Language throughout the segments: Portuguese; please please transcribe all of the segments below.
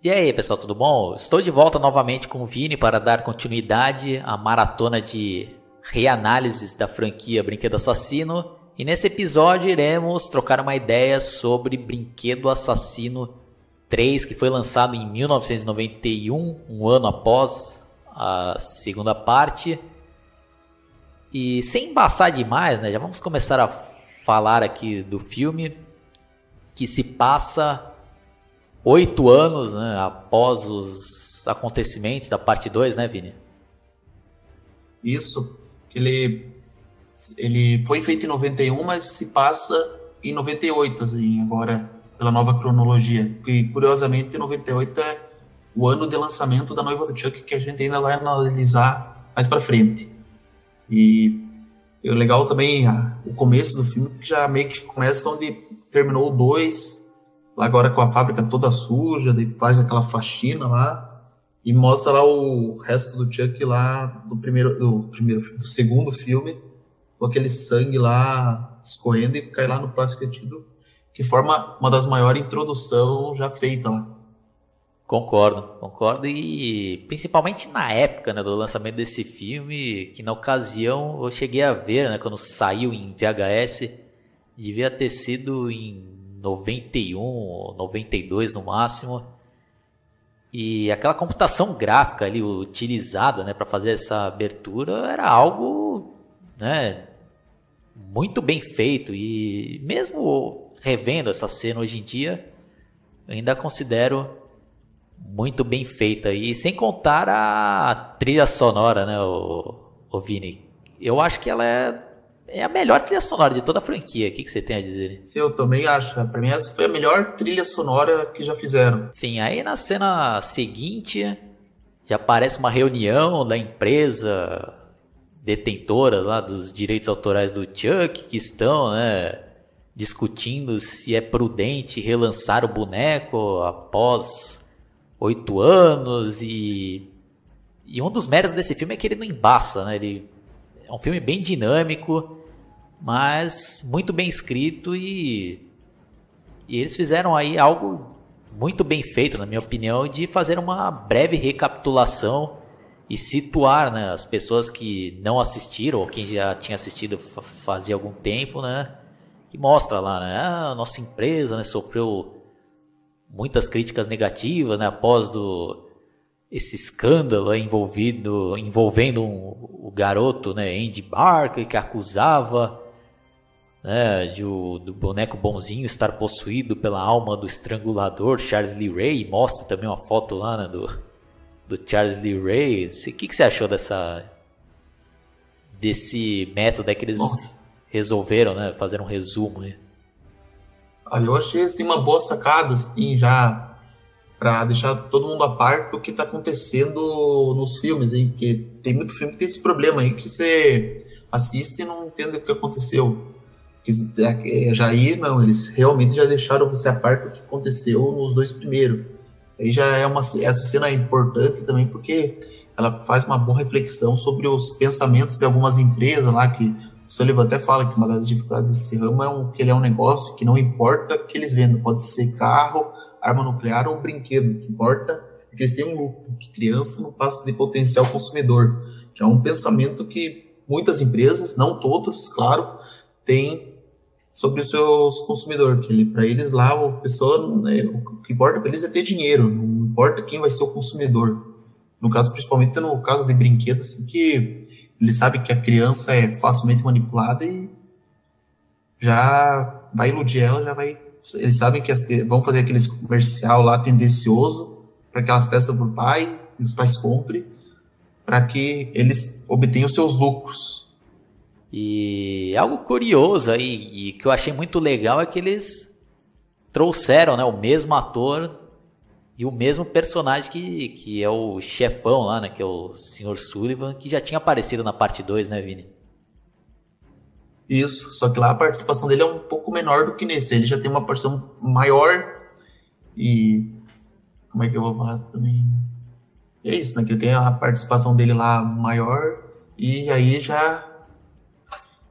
E aí, pessoal, tudo bom? Estou de volta novamente com o Vini para dar continuidade à maratona de reanálises da franquia Brinquedo Assassino. E nesse episódio iremos trocar uma ideia sobre Brinquedo Assassino 3, que foi lançado em 1991, um ano após a segunda parte. E sem embaçar demais, né, já vamos começar a falar aqui do filme, que se passa oito anos né, após os acontecimentos da parte 2, né, Vini? Isso. Ele, ele foi feito em 91, mas se passa em 98, assim, agora, pela nova cronologia. E, curiosamente, 98 é o ano de lançamento da Noiva do Chuck, que a gente ainda vai analisar mais para frente. E o legal também, o começo do filme, que já meio que começa onde terminou o 2, lá agora com a fábrica toda suja, daí faz aquela faxina lá e mostra lá o resto do Chuck lá do primeiro, do primeiro, do segundo filme, com aquele sangue lá escorrendo e cai lá no plástico retido, que forma uma das maiores introduções já feita lá. Concordo, concordo e principalmente na época né, do lançamento desse filme, que na ocasião eu cheguei a ver, né, quando saiu em VHS, devia ter sido em 91, 92 no máximo. E aquela computação gráfica ali utilizada né, para fazer essa abertura era algo né, muito bem feito. E mesmo revendo essa cena hoje em dia, eu ainda considero muito bem feita. E sem contar a trilha sonora, né, o, o Vini. Eu acho que ela é é a melhor trilha sonora de toda a franquia. O que, que você tem a dizer? Sim, eu também acho. Pra mim, essa foi a melhor trilha sonora que já fizeram. Sim, aí na cena seguinte já aparece uma reunião da empresa detentora lá dos direitos autorais do Chuck que estão, né, discutindo se é prudente relançar o boneco após oito anos e e um dos méritos desse filme é que ele não embaça, né? Ele é um filme bem dinâmico, mas muito bem escrito e, e eles fizeram aí algo muito bem feito, na minha opinião, de fazer uma breve recapitulação e situar né, as pessoas que não assistiram ou quem já tinha assistido fazia algum tempo, né? Que mostra lá, né? Ah, a nossa empresa né, sofreu muitas críticas negativas né, após do, esse escândalo envolvido, envolvendo um, o garoto né, Andy Barkley que acusava né, de o, do boneco bonzinho estar possuído pela alma do estrangulador Charles Lee Ray. Mostra também uma foto lá né, do, do Charles Lee Ray. O que, que você achou dessa desse método que eles Bom. resolveram, né, fazer um resumo? Né? Olha, eu achei assim, uma boa sacada, assim, já para deixar todo mundo a par do que está acontecendo nos filmes, hein? Porque tem muito filme que tem esse problema aí que você assiste e não entende o que aconteceu. Aí, não, eles realmente já deixaram você a parte do que aconteceu nos dois primeiros. Aí já é uma essa cena é importante também porque ela faz uma boa reflexão sobre os pensamentos de algumas empresas lá que o Sullivan até fala que uma das dificuldades desse ramo é um, que ele é um negócio que não importa o que eles vendam, pode ser carro, arma nuclear ou brinquedo, o que importa é que eles têm um lucro, que criança não passa de potencial consumidor, que é um pensamento que muitas empresas, não todas, claro, têm sobre os seus consumidores, que para eles lá a pessoa, né, o que importa para eles é ter dinheiro, não importa quem vai ser o consumidor. No caso, principalmente no caso de brinquedos, assim, que eles sabem que a criança é facilmente manipulada e já vai iludir ela, já vai. Eles sabem que as, vão fazer aqueles comercial lá tendencioso para que elas peçam para o pai e os pais comprem para que eles obtenham seus lucros. E algo curioso aí, e que eu achei muito legal é que eles trouxeram né, o mesmo ator e o mesmo personagem que, que é o chefão lá, né, que é o Sr. Sullivan, que já tinha aparecido na parte 2, né, Vini? Isso, só que lá a participação dele é um pouco menor do que nesse. Ele já tem uma participação maior e. Como é que eu vou falar também? É isso, né? Que tem a participação dele lá maior e aí já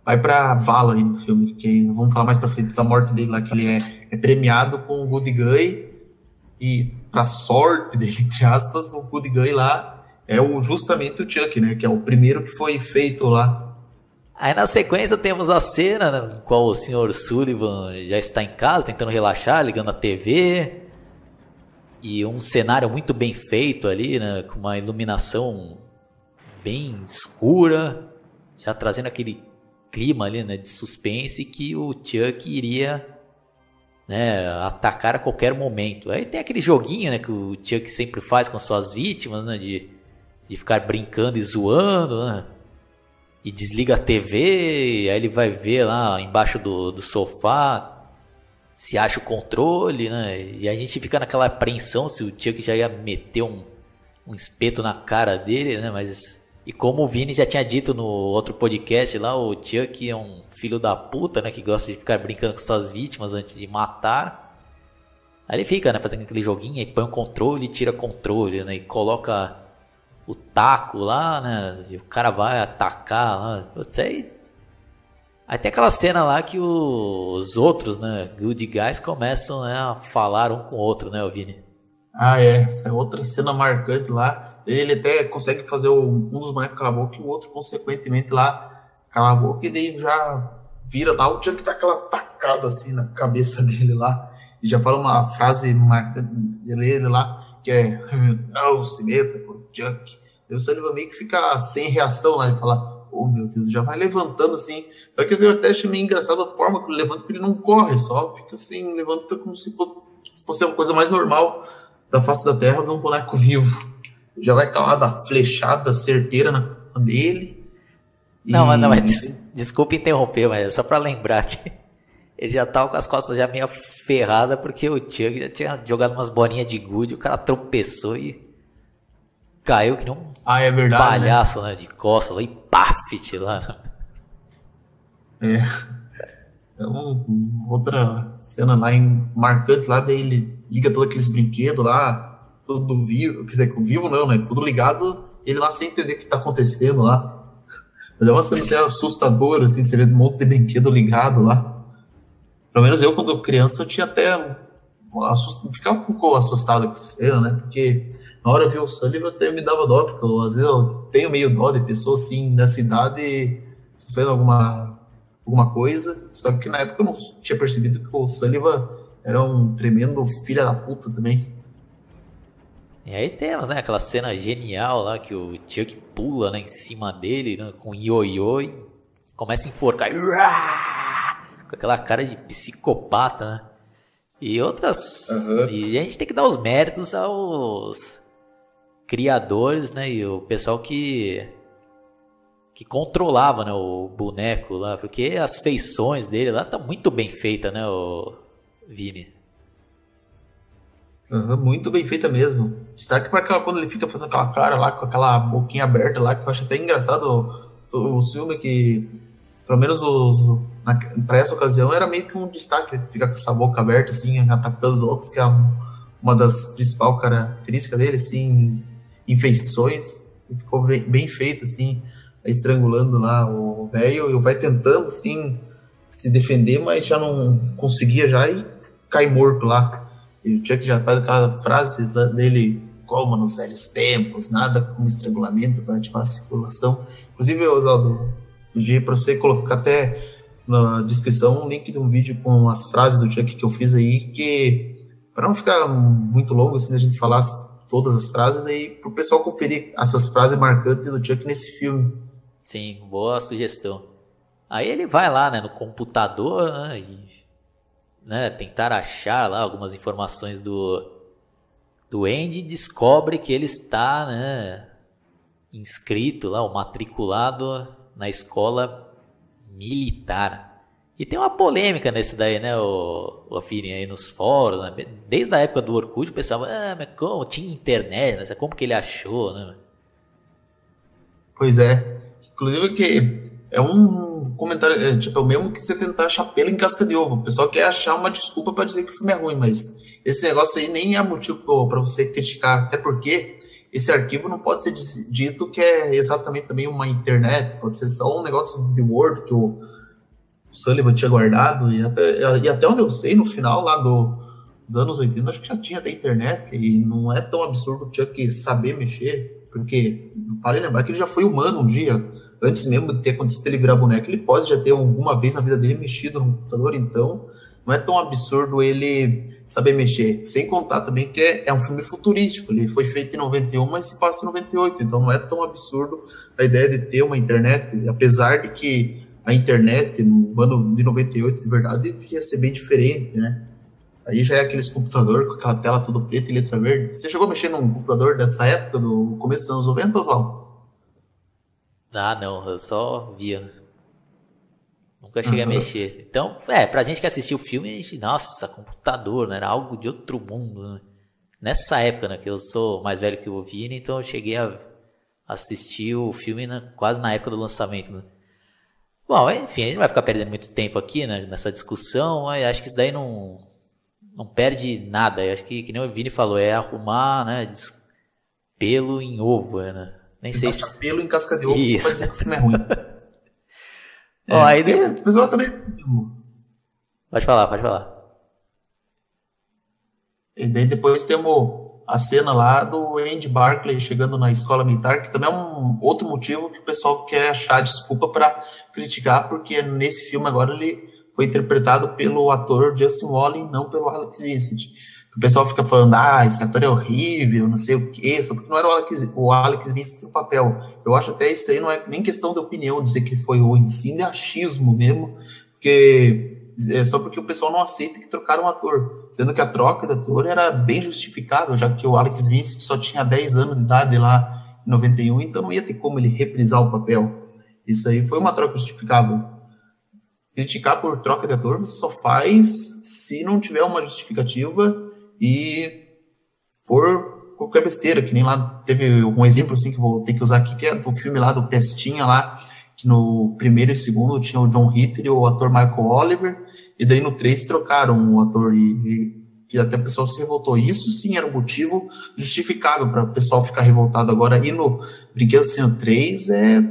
vai pra vala aí no filme, que vamos falar mais pra frente da morte dele lá, que ele é, é premiado com o Good Guy e pra sorte dele, entre aspas, o Good Guy lá é o, justamente o Chuck, né? Que é o primeiro que foi feito lá. Aí na sequência temos a cena né, no qual o Sr. Sullivan já está em casa, tentando relaxar, ligando a TV. E um cenário muito bem feito ali, né? Com uma iluminação bem escura, já trazendo aquele clima ali, né? De suspense que o Chuck iria né, atacar a qualquer momento. Aí tem aquele joguinho, né, que o Chuck sempre faz com suas vítimas, né, de, de ficar brincando e zoando, né, e desliga a TV, aí ele vai ver lá embaixo do, do sofá se acha o controle, né, e a gente fica naquela apreensão se o Chuck já ia meter um, um espeto na cara dele, né, mas e como o Vini já tinha dito no outro podcast lá, o Chuck é um filho da puta, né? Que gosta de ficar brincando com suas vítimas antes de matar. Aí ele fica, né? Fazendo aquele joguinho, aí põe o controle, tira controle, né? E coloca o taco lá, né? E o cara vai atacar lá. Aí, aí tem aquela cena lá que os outros, né? Good guys começam né, a falar um com o outro, né, Vini? Ah, é. Essa é outra cena marcante lá ele até consegue fazer um dos bonecos calar a boca e o outro, consequentemente, lá calar a boca, e daí já vira lá, o Chuck tá aquela tacada assim na cabeça dele lá, e já fala uma frase marcante dele lá, que é não se meta com o Chuck. Daí o Sullivan meio que fica sem reação lá, ele fala, oh meu Deus, já vai levantando assim. Só que assim, eu até achei meio engraçado a forma que ele levanta, porque ele não corre, só fica assim, levanta como se fosse a coisa mais normal da face da Terra de um boneco vivo já vai calar da flechada certeira na dele. Não, e... não, mas des, desculpa interromper, mas é só para lembrar que ele já tava com as costas já meio ferrada porque o Chuck já tinha jogado umas bolinhas de gude, o cara tropeçou e caiu que nem um ah, é verdade, né? palhaço, né? né de costas lá e pafit lá. É. É um, outra cena lá em, marcante lá dele liga todos aqueles brinquedos lá, tudo vivo, quer dizer, vivo não, né? Tudo ligado, ele lá sem entender o que tá acontecendo lá. Mas é uma cena até assustadora, assim, você vê um monte de brinquedo ligado lá. Pelo menos eu, quando criança, eu tinha até. Assust... Ficava um pouco assustado com essa cena, né? Porque na hora eu vi o Sullivan até me dava dó, porque eu, às vezes eu tenho meio dó de pessoas assim na cidade sofrendo alguma, alguma coisa. Só que na época eu não tinha percebido que o Sullivan era um tremendo filho da puta também. E aí temos, né, aquela cena genial lá que o Chuck pula né, em cima dele né, com ioiô e começa a enforcar. Com aquela cara de psicopata, né? E outras. Uhum. E a gente tem que dar os méritos aos criadores, né? E o pessoal que. que controlava né, o boneco lá. Porque as feições dele lá tá muito bem feita, né, o Vini? Uhum, muito bem feita mesmo. Destaque para aquela quando ele fica fazendo aquela cara lá, com aquela boquinha aberta lá, que eu acho até engraçado o, o filme que, pelo menos os, para essa ocasião, era meio que um destaque, ficar com essa boca aberta, assim, atacando os outros, que é uma das principais características dele, assim, infecções. Ficou bem, bem feito, assim, estrangulando lá o velho, e vai tentando, assim, se defender, mas já não conseguia já e cai morto lá. E o Chuck já faz aquela frase dele, como nos velhos tempos, nada como estrangulamento para ativar a circulação. Inclusive, Oswaldo, pedi para você colocar até na descrição um link de um vídeo com as frases do Chuck que eu fiz aí, que para não ficar muito longo assim, a gente falar todas as frases, daí para o pessoal conferir essas frases marcantes do Chuck nesse filme. Sim, boa sugestão. Aí ele vai lá, né, no computador, né, e né, tentar achar lá algumas informações do, do Andy, descobre que ele está né, inscrito lá, ou matriculado na escola militar. E tem uma polêmica nesse daí, né, o, o Afine, aí nos fóruns, né? Desde a época do Orkut, pensava, ah, mas como? Tinha internet, né? Como que ele achou, né? Pois é. Inclusive que é um comentário, é, tipo, é o mesmo que você tentar achar pelo em casca de ovo. O pessoal quer achar uma desculpa para dizer que o filme é ruim, mas esse negócio aí nem é motivo para você criticar, até porque esse arquivo não pode ser dito que é exatamente também uma internet, pode ser só um negócio de Word que o Sullivan tinha guardado, e até, e até onde eu sei, no final lá do, nos anos 80, acho que já tinha até internet, e não é tão absurdo o Chuck saber mexer, porque vale lembrar que ele já foi humano um dia, antes mesmo de ter acontecido ele virar boneco, ele pode já ter alguma vez na vida dele mexido no computador, então não é tão absurdo ele saber mexer. Sem contar também que é, é, um filme futurístico, ele foi feito em 91, mas se passa em 98, então não é tão absurdo a ideia de ter uma internet, apesar de que a internet no ano de 98, de verdade, ia ser bem diferente, né? Aí já é aqueles computador com aquela tela toda preta e letra verde. Você chegou a mexer num computador dessa época, do começo dos anos 90, Oswaldo? Ah, não, eu só via. Nunca cheguei uhum. a mexer. Então, é, pra gente que assistiu o filme, a gente, nossa, computador, né? Era algo de outro mundo, né? Nessa época, né? Que eu sou mais velho que o Vini, então eu cheguei a assistir o filme quase na época do lançamento, né? Bom, enfim, a gente não vai ficar perdendo muito tempo aqui né, nessa discussão, mas acho que isso daí não, não perde nada. Eu acho que, que nem o Vini falou, é arrumar, né? Pelo em ovo, né? Nem sei se. Pelo em casca de ovo, isso. só dizer que o filme é ruim. é, Ó, aí de... pessoal também. Pode falar, pode falar. E daí depois temos a cena lá do Andy Barclay chegando na escola militar, que também é um outro motivo que o pessoal quer achar desculpa para criticar, porque nesse filme agora ele foi interpretado pelo ator Justin Walling, não pelo Alex Vincent. O pessoal fica falando, ah, esse ator é horrível, não sei o quê, só porque não era o Alex, o Alex Vincent no papel. Eu acho até isso aí não é nem questão de opinião dizer que foi ruim, sim de achismo mesmo, porque é só porque o pessoal não aceita que trocaram o ator, sendo que a troca do ator era bem justificável, já que o Alex Vincent só tinha 10 anos de idade lá em 91, então não ia ter como ele reprisar o papel. Isso aí foi uma troca justificável criticar por troca de ator você só faz se não tiver uma justificativa e for qualquer besteira, que nem lá teve um exemplo assim que vou ter que usar aqui, que é do filme lá do Pestinha lá, que no primeiro e segundo tinha o John Ritter e o ator Michael Oliver, e daí no três trocaram o ator e, e, e até o pessoal se revoltou. Isso sim era um motivo justificável para o pessoal ficar revoltado. Agora, e no Brinquedo Assim 3 é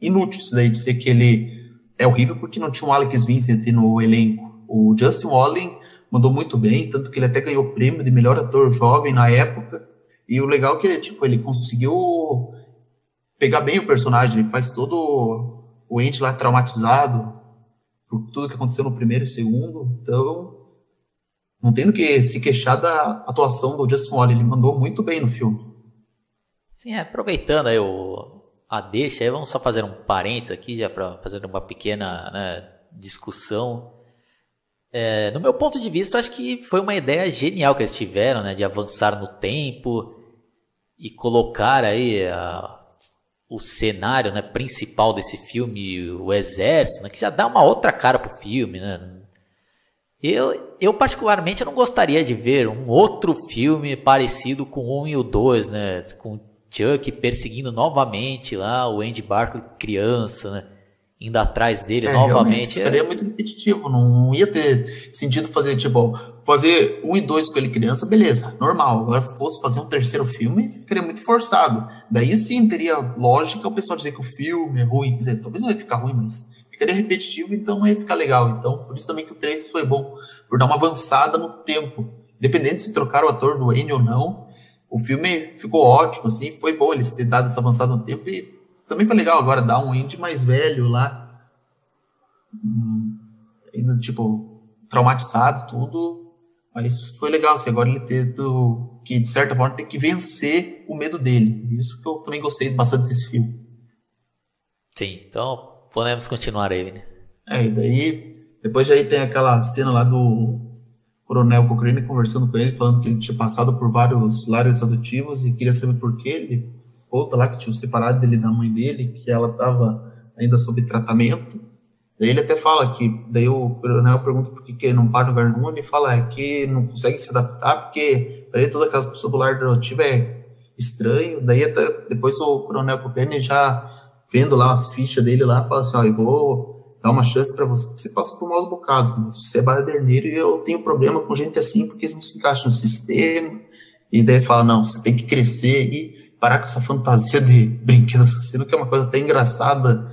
inútil isso daí de ser que ele é horrível porque não tinha o Alex Vincent no elenco. O Justin Walling mandou muito bem, tanto que ele até ganhou o prêmio de melhor ator jovem na época. E o legal é que tipo, ele conseguiu pegar bem o personagem, ele faz todo o ente lá traumatizado por tudo que aconteceu no primeiro e segundo. Então, não tendo que se queixar da atuação do Justin Walling, ele mandou muito bem no filme. Sim, aproveitando aí o, a deixa. Aí vamos só fazer um parênteses aqui, já para fazer uma pequena né, discussão. É, no meu ponto de vista, acho que foi uma ideia genial que eles tiveram, né, de avançar no tempo e colocar aí a, o cenário né, principal desse filme, o exército, né, que já dá uma outra cara pro filme, né? Eu, eu particularmente não gostaria de ver um outro filme parecido com o 1 e o 2, né? Com Chuck perseguindo novamente lá o Andy Barkley criança, né? Indo atrás dele é, novamente. Ficaria é... muito repetitivo, não ia ter sentido fazer, tipo, fazer um e dois com ele criança, beleza, normal. Agora, fosse fazer um terceiro filme, ficaria muito forçado. Daí sim teria lógica o pessoal dizer que o filme é ruim, dizer, talvez não ia ficar ruim, mas ficaria repetitivo, então não ia ficar legal. Então, por isso também que o 3 foi bom, por dar uma avançada no tempo. Independente se trocar o ator do Andy ou não, o filme ficou ótimo, assim, foi bom eles terem dado essa avançada no tempo e também foi legal agora dar um indie mais velho lá, hum, ainda, tipo, traumatizado, tudo, mas foi legal, assim, agora ele ter do, que, de certa forma, tem que vencer o medo dele, isso que eu também gostei bastante desse filme. Sim, então podemos continuar aí, né? É, e daí, depois aí tem aquela cena lá do coronel Cochrane conversando com ele, falando que ele tinha passado por vários lares adotivos e queria saber por que ele, outra lá que tinha separado dele da mãe dele, que ela estava ainda sob tratamento. Daí ele até fala que, daí o coronel pergunta por que, que ele não para no nenhum, ele fala que não consegue se adaptar, porque daí toda aquela pessoa do lar adotivo é estranho. Daí até, depois o coronel Cochrane já vendo lá as fichas dele lá, fala assim, ó, eu vou dar uma chance para você, você passa por maus bocados, mas você é baderneiro e eu tenho problema com gente assim porque eles não se encaixam no sistema, e daí fala, não, você tem que crescer e parar com essa fantasia de brinquedo assassino, que é uma coisa até engraçada,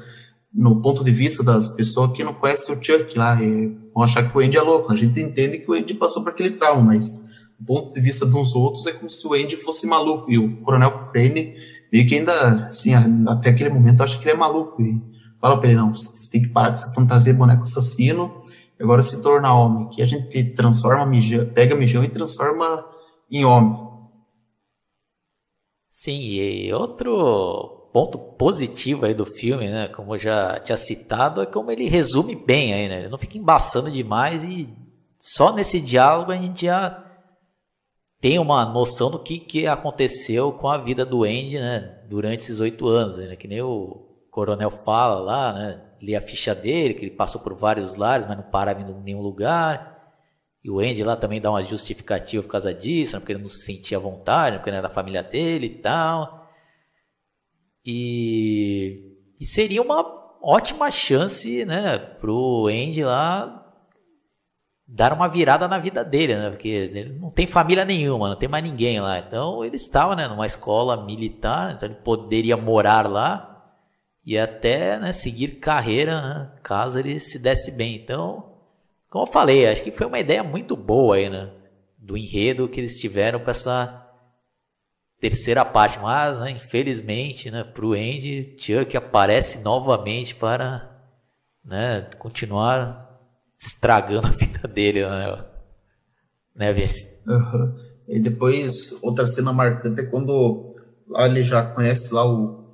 no ponto de vista das pessoas que não conhecem o Chuck lá, e vão achar que o Andy é louco. A gente entende que o Andy passou por aquele trauma, mas do ponto de vista dos outros é como se o Andy fosse maluco. E o Coronel Crane meio que ainda, assim, até aquele momento acha que ele é maluco. E fala pra ele, não, você tem que parar com essa fantasia boneco assassino agora se tornar homem. Que a gente transforma pega mijão e transforma em homem. Sim, e outro ponto positivo aí do filme, né, como eu já tinha citado, é como ele resume bem aí, né? Ele não fica embaçando demais e só nesse diálogo a gente já tem uma noção do que, que aconteceu com a vida do Andy, né, durante esses oito anos, né, que nem o coronel fala lá, né, lê a ficha dele, que ele passou por vários lares, mas não parava em nenhum lugar, e o Andy lá também dá uma justificativa por causa disso, né, porque ele não se sentia à vontade, porque não era da família dele e tal, e, e seria uma ótima chance, né, pro Andy lá dar uma virada na vida dele, né? Porque ele não tem família nenhuma, não tem mais ninguém lá. Então ele estava, né, numa escola militar, então ele poderia morar lá e até, né, seguir carreira, né, caso ele se desse bem. Então, como eu falei, acho que foi uma ideia muito boa aí, né, do enredo que eles tiveram para essa terceira parte, mas, né, infelizmente, né, pro Andy, Chuck aparece novamente para, né, continuar estragando a vida dele, né? Né, Vini? Uhum. E depois, outra cena marcante é quando lá ele já conhece lá o,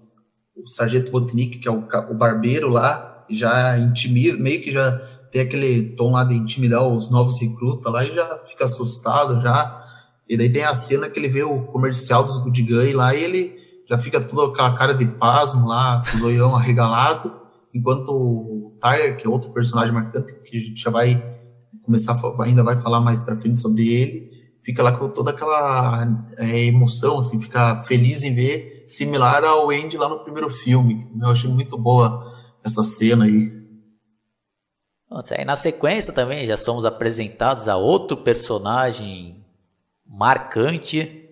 o Sargento Botnik, que é o, o barbeiro lá, já intimida, meio que já tem aquele tom lá de intimidar os novos recrutas lá e já fica assustado já. E daí tem a cena que ele vê o comercial dos Guy lá e ele já fica toda aquela cara de pasmo lá, com o zoião arregalado, enquanto o Tyler, que é outro personagem marcante, que a gente já vai começar, ainda vai falar mais para frente sobre ele, fica lá com toda aquela é, emoção, assim, fica feliz em ver, similar ao Andy lá no primeiro filme. Eu achei muito boa essa cena aí. Aí na sequência também já somos apresentados a outro personagem marcante,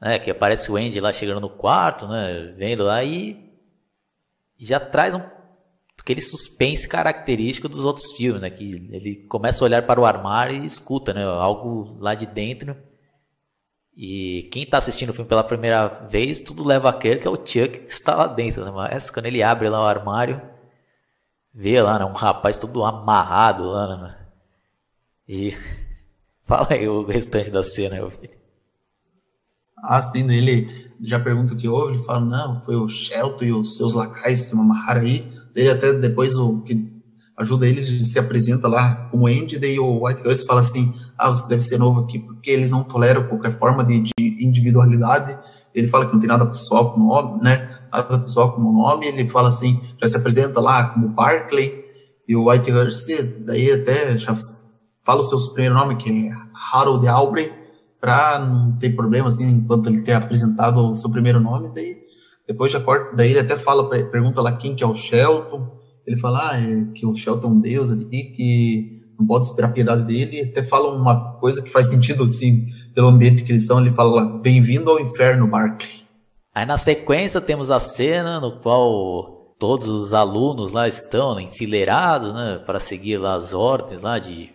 né, que aparece o Andy lá chegando no quarto, né, vendo lá e já traz um aquele suspense característico dos outros filmes, né? Que ele começa a olhar para o armário e escuta, né? Algo lá de dentro. E quem está assistindo o filme pela primeira vez, tudo leva a crer que é o Chuck que está lá dentro, né? Mas quando ele abre lá o armário, vê lá, né? Um rapaz todo amarrado lá, né? E fala aí o restante da cena, eu. Ah, sim, né? ele já pergunta o que houve, ele fala, não, foi o Shelton e os seus lacais que me amarraram aí. Ele até depois o que ajuda ele, ele se apresenta lá como Andy, daí o White Gus fala assim, ah, você deve ser novo aqui, porque eles não toleram qualquer forma de, de individualidade. Ele fala que não tem nada pessoal com o nome, né? Nada pessoal com o nome. Ele fala assim, já se apresenta lá como Barclay. E o White daí até já fala o seu primeiro nome, que é Harold Albrey, para não ter problema, assim, enquanto ele ter apresentado o seu primeiro nome. Daí depois já corta, daí ele até fala, pergunta lá quem que é o Shelton. Ele fala ah, é, que o Shelton é um deus ali, que não pode esperar a piedade dele. Até fala uma coisa que faz sentido, assim, pelo ambiente que eles estão. Ele fala bem-vindo ao inferno, Barkley. Aí na sequência temos a cena no qual todos os alunos lá estão enfileirados, né, para seguir lá as ordens lá de,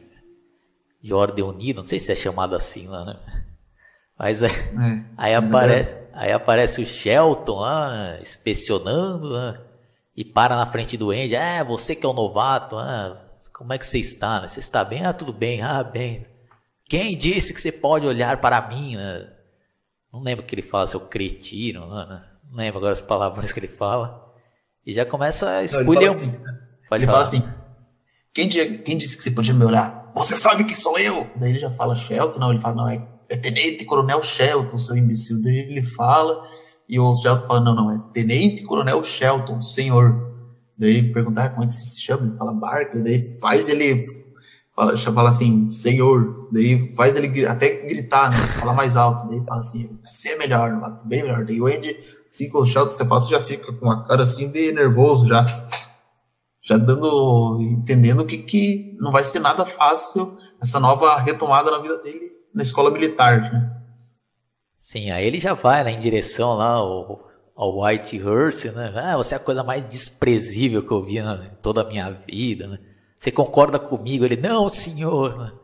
de ordem unida. Não sei se é chamado assim lá, né? Mas é, é, aí aparece, Aí aparece o Shelton lá, né, inspecionando, né? E para na frente do Andy. É, você que é o novato. Ah, como é que você está? Né? Você está bem? Ah, tudo bem. Ah, bem. Quem disse que você pode olhar para mim? Né? Não lembro o que ele fala, seu cretino. Né? Não lembro agora as palavras que ele fala. E já começa a escolher. Ele fala assim, ele fala assim quem, quem disse que você podia me olhar? Você sabe que sou eu! Daí ele já fala Shelton, não, ele fala, não, é é Tenente Coronel Shelton, seu imbecil. Daí ele fala, e o Shelton fala, não, não, é Tenente Coronel Shelton, senhor. Daí ele pergunta, ah, como é que você se chama? Ele fala Barkley, daí faz ele, fala, fala assim, senhor. Daí faz ele até gritar, né? Fala mais alto. Daí fala assim, você é melhor, bem melhor. Daí o Andy, assim, com o Shelton você você já fica com uma cara assim de nervoso já. Já dando, entendendo que, que não vai ser nada fácil essa nova retomada na vida dele na escola militar, né? Sim, aí ele já vai né, em direção lá ao, ao White Hearse, né? Ah, você é a coisa mais desprezível que eu vi né, em toda a minha vida, né? Você concorda comigo? Ele, não, senhor.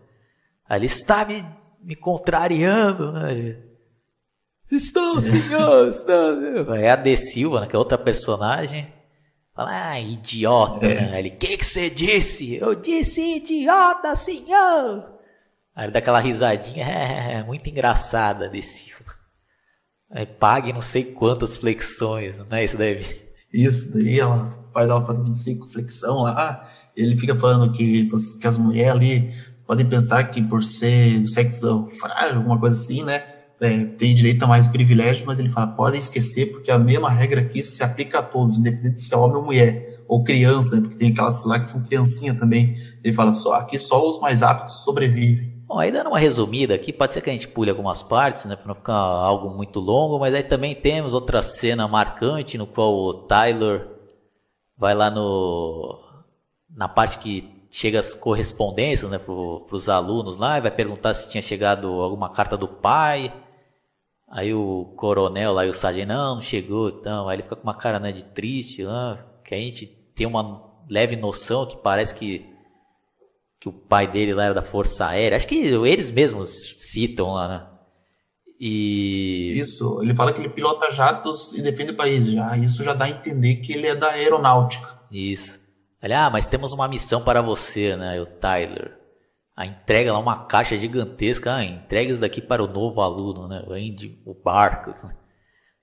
Aí ele está me, me contrariando, né? Estou, senhor, estou. É a De Silva, né, que é outra personagem. Fala, ah, idiota, é. né? Ele, o que, que você disse? Eu disse idiota, senhor. Aí ele dá aquela risadinha, é, é muito engraçada, De Silva. Aí pague não sei quantas flexões, não é isso, David? Isso, daí ela faz ela fazendo cinco flexão lá, ele fica falando que, que as mulheres ali podem pensar que por ser do sexo frágil, alguma coisa assim, né? é, tem direito a mais privilégios, mas ele fala, podem esquecer, porque a mesma regra aqui se aplica a todos, independente se é homem ou mulher, ou criança, né, porque tem aquelas lá que são criancinha também. Ele fala só, aqui só os mais aptos sobrevivem. Bom, aí dando uma resumida aqui, pode ser que a gente pule algumas partes, né, para não ficar algo muito longo, mas aí também temos outra cena marcante no qual o Tyler vai lá no na parte que chega as correspondências, né, para os alunos lá, e vai perguntar se tinha chegado alguma carta do pai. Aí o coronel lá e o sargento, não, não chegou, então. Aí ele fica com uma cara né, de triste lá, que a gente tem uma leve noção que parece que, que o pai dele lá era da Força Aérea. Acho que eles mesmos citam lá, né? E. Isso, ele fala que ele pilota jatos e defende o país já. Isso já dá a entender que ele é da aeronáutica. Isso. Ele, ah, mas temos uma missão para você, né? O Tyler a entrega lá uma caixa gigantesca, ah, entrega isso daqui para o novo aluno, né? Vende o barco.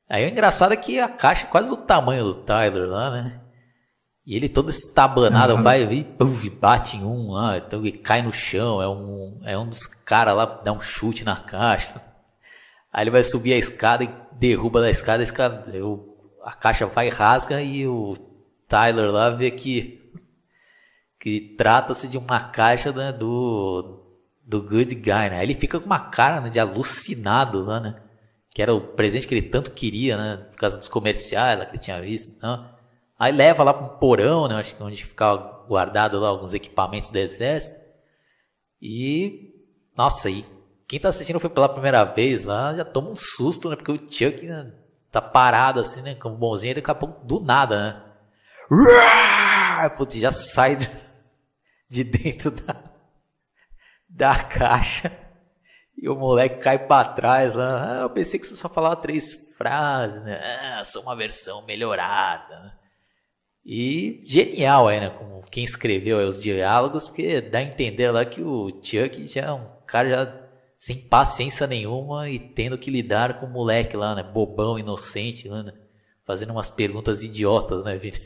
Aí o engraçado é que a caixa é quase do tamanho do Tyler lá, né? E ele todo estabanado, uhum. vai e puff, bate em um lá, então ele cai no chão, é um, é um dos caras lá, dá um chute na caixa. Aí ele vai subir a escada e derruba da escada, a, escada, a caixa vai rasga e o Tyler lá vê que que trata-se de uma caixa né, do, do Good Guy, né? Ele fica com uma cara né, de alucinado lá, né? Que era o presente que ele tanto queria, né? Por causa dos comerciais lá que ele tinha visto. Né? Aí leva lá para um porão, né? Acho que onde ficava guardado lá alguns equipamentos do exército. E. Nossa, e quem tá assistindo foi pela primeira vez lá, já toma um susto, né? Porque o Chuck né, tá parado assim, né? Como bonzinho, e daqui a pouco do nada, né? Putz, já sai de dentro da, da caixa e o moleque cai para trás lá. Ah, eu pensei que você só falava três frases, né? Ah, sou uma versão melhorada. E genial aí, né? Como quem escreveu os diálogos, porque dá a entender lá que o Chuck já é um cara já sem paciência nenhuma e tendo que lidar com o moleque lá, né? Bobão, inocente, né? Fazendo umas perguntas idiotas, né, Vini?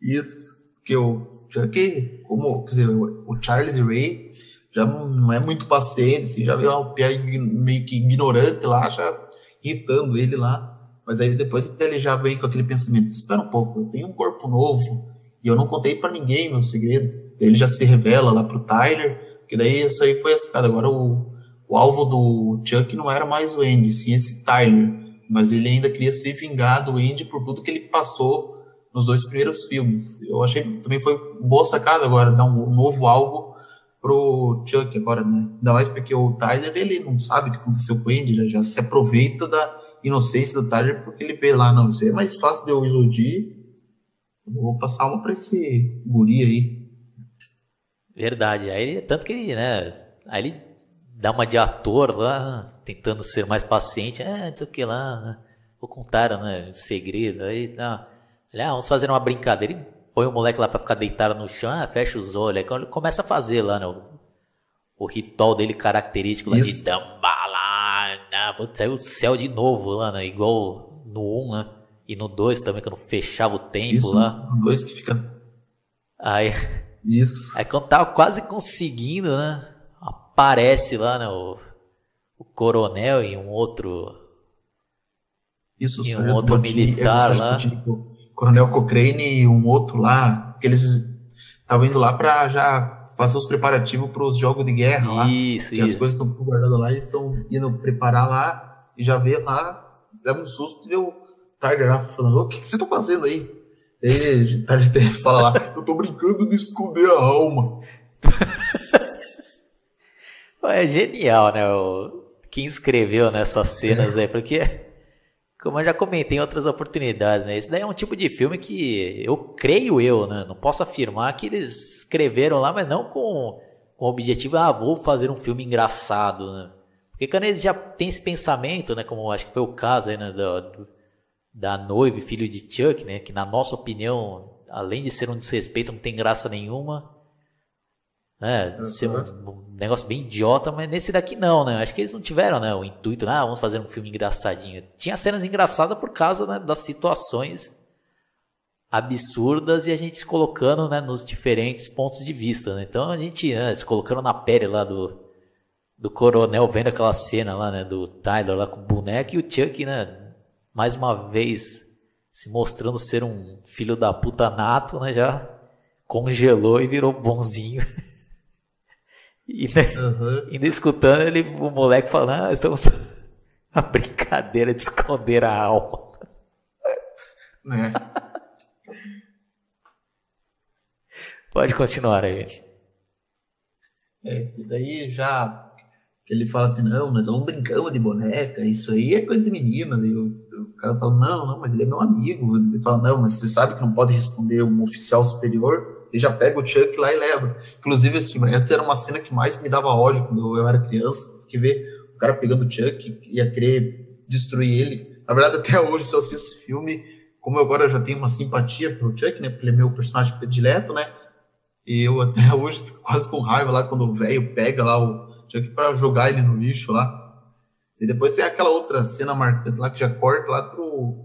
Isso. Porque o Chuck, como, quer dizer, o Charles Ray já não é muito paciente, assim, já vê uma piada meio que ignorante lá, já irritando ele lá. Mas aí depois ele já vem com aquele pensamento: espera um pouco, eu tenho um corpo novo e eu não contei para ninguém meu segredo. Daí ele já se revela lá pro Tyler, que daí isso aí foi a sacada. Agora o, o alvo do Chuck não era mais o Andy, sim esse Tyler. Mas ele ainda queria se vingar do Andy por tudo que ele passou nos dois primeiros filmes. Eu achei também foi boa sacada agora dar um novo alvo pro Chuck agora, né? Ainda mais porque o Tyler ele não sabe o que aconteceu com ele, já, já se aproveita da inocência do Tyler porque ele vê lá, não, isso é mais fácil de eu iludir. Eu vou passar uma para esse guri aí. Verdade. Aí tanto que ele, né? Aí ele dá uma de ator lá, tentando ser mais paciente. É, não sei o que lá, né? Vou contar, né? segredo. Aí, tá. Ele, ah, vamos fazer uma brincadeira. Ele põe o moleque lá pra ficar deitado no chão, ah, fecha os olhos. Aí ele começa a fazer lá, né? O, o ritual dele característico lá Isso. de Dambalana. Putz, saiu o céu de novo lá, né? Igual no 1, né? E no 2 também, quando fechava o tempo Isso, lá. No 2 que fica. Aí. Isso. Aí quando tava quase conseguindo, né? Aparece lá, né? O, o coronel e um outro. Isso, e um outro militar lá. Coronel Cochrane e um outro lá, que eles estavam indo lá para já fazer os preparativos para os jogos de guerra lá. Isso, que as coisas estão guardadas lá, eles estão indo preparar lá e já vê lá, dá um susto e vê o Tyler lá falando: o que, que você tá fazendo aí? E o Tyler fala lá: eu tô brincando de esconder a alma. é genial, né? O... Quem escreveu nessas cenas é. aí, porque como eu já comentei em outras oportunidades, né? Esse daí é um tipo de filme que eu creio eu, né? Não posso afirmar que eles escreveram lá, mas não com, com o objetivo, ah, vou fazer um filme engraçado, né? Porque quando eles já têm esse pensamento, né? Como acho que foi o caso aí, né? Do, da noiva e filho de Chuck, né? Que na nossa opinião, além de ser um desrespeito, não tem graça nenhuma. Né? Uhum. Ser um, negócio bem idiota, mas nesse daqui não, né? Acho que eles não tiveram, né? O intuito, ah, vamos fazer um filme engraçadinho. Tinha cenas engraçadas por causa né, das situações absurdas e a gente se colocando né, nos diferentes pontos de vista. Né? Então a gente né, se colocando na pele lá do, do coronel vendo aquela cena lá, né, do Tyler lá com o boneco e o Chuck, né, mais uma vez se mostrando ser um filho da puta nato, né, já congelou e virou bonzinho. E né, uhum. ainda escutando ele, o moleque falando, ah, estamos a brincadeira de esconder a alma. Né? Pode continuar aí. É, e daí já ele fala assim, não, mas vamos brincando de boneca, isso aí é coisa de menina. Daí o, o, cara fala, não, não, mas ele é meu amigo. Ele fala, não, mas você sabe que não pode responder um oficial superior? Ele já pega o Chuck lá e leva. Inclusive, assim, essa era uma cena que mais me dava ódio quando eu era criança, que ver o cara pegando o Chuck e ia querer destruir ele. Na verdade, até hoje, se eu assisto esse filme, como eu agora já tenho uma simpatia pro Chuck, né, porque ele é meu personagem predileto, né, e eu até hoje fico quase com raiva lá quando o velho pega lá o Chuck para jogar ele no lixo lá. E depois tem aquela outra cena marcante lá que já corta lá pro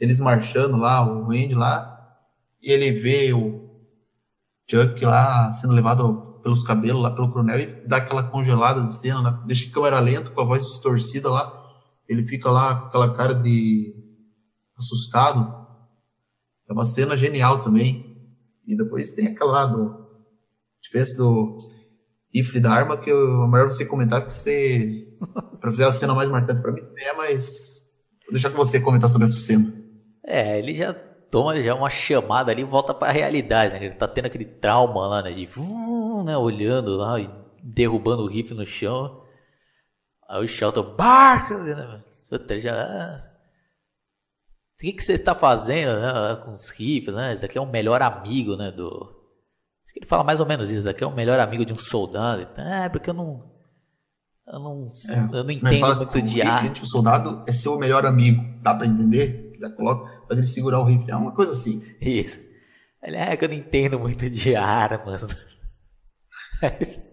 eles marchando lá, o Andy lá, e ele vê o Chuck lá sendo levado pelos cabelos lá pelo coronel e dá aquela congelada de cena, né? deixa a câmera lenta com a voz distorcida lá. Ele fica lá com aquela cara de assustado. É uma cena genial também. E depois tem aquela lá do diferença do rifle da arma que eu, é melhor você comentar que você para fazer a cena mais marcante para mim é, mas vou deixar com você comentar sobre essa cena. É, ele já toma já uma chamada ali e volta para a realidade, né? Ele tá tendo aquele trauma lá, né? De né? olhando lá e derrubando o rifle no chão. Aí o Shelton, barca! Né? Já, ah, o que, que você está fazendo né, com os rifles, né? Esse daqui é o melhor amigo, né? Do... Ele fala mais ou menos isso, esse daqui é o melhor amigo de um soldado. É, porque eu não... Eu não, é, eu não entendo muito assim, de ar. O soldado é seu melhor amigo, dá para entender? Já coloca fazer ele segurar o rifle. É uma coisa assim. Isso. Ele é que eu não entendo muito de armas.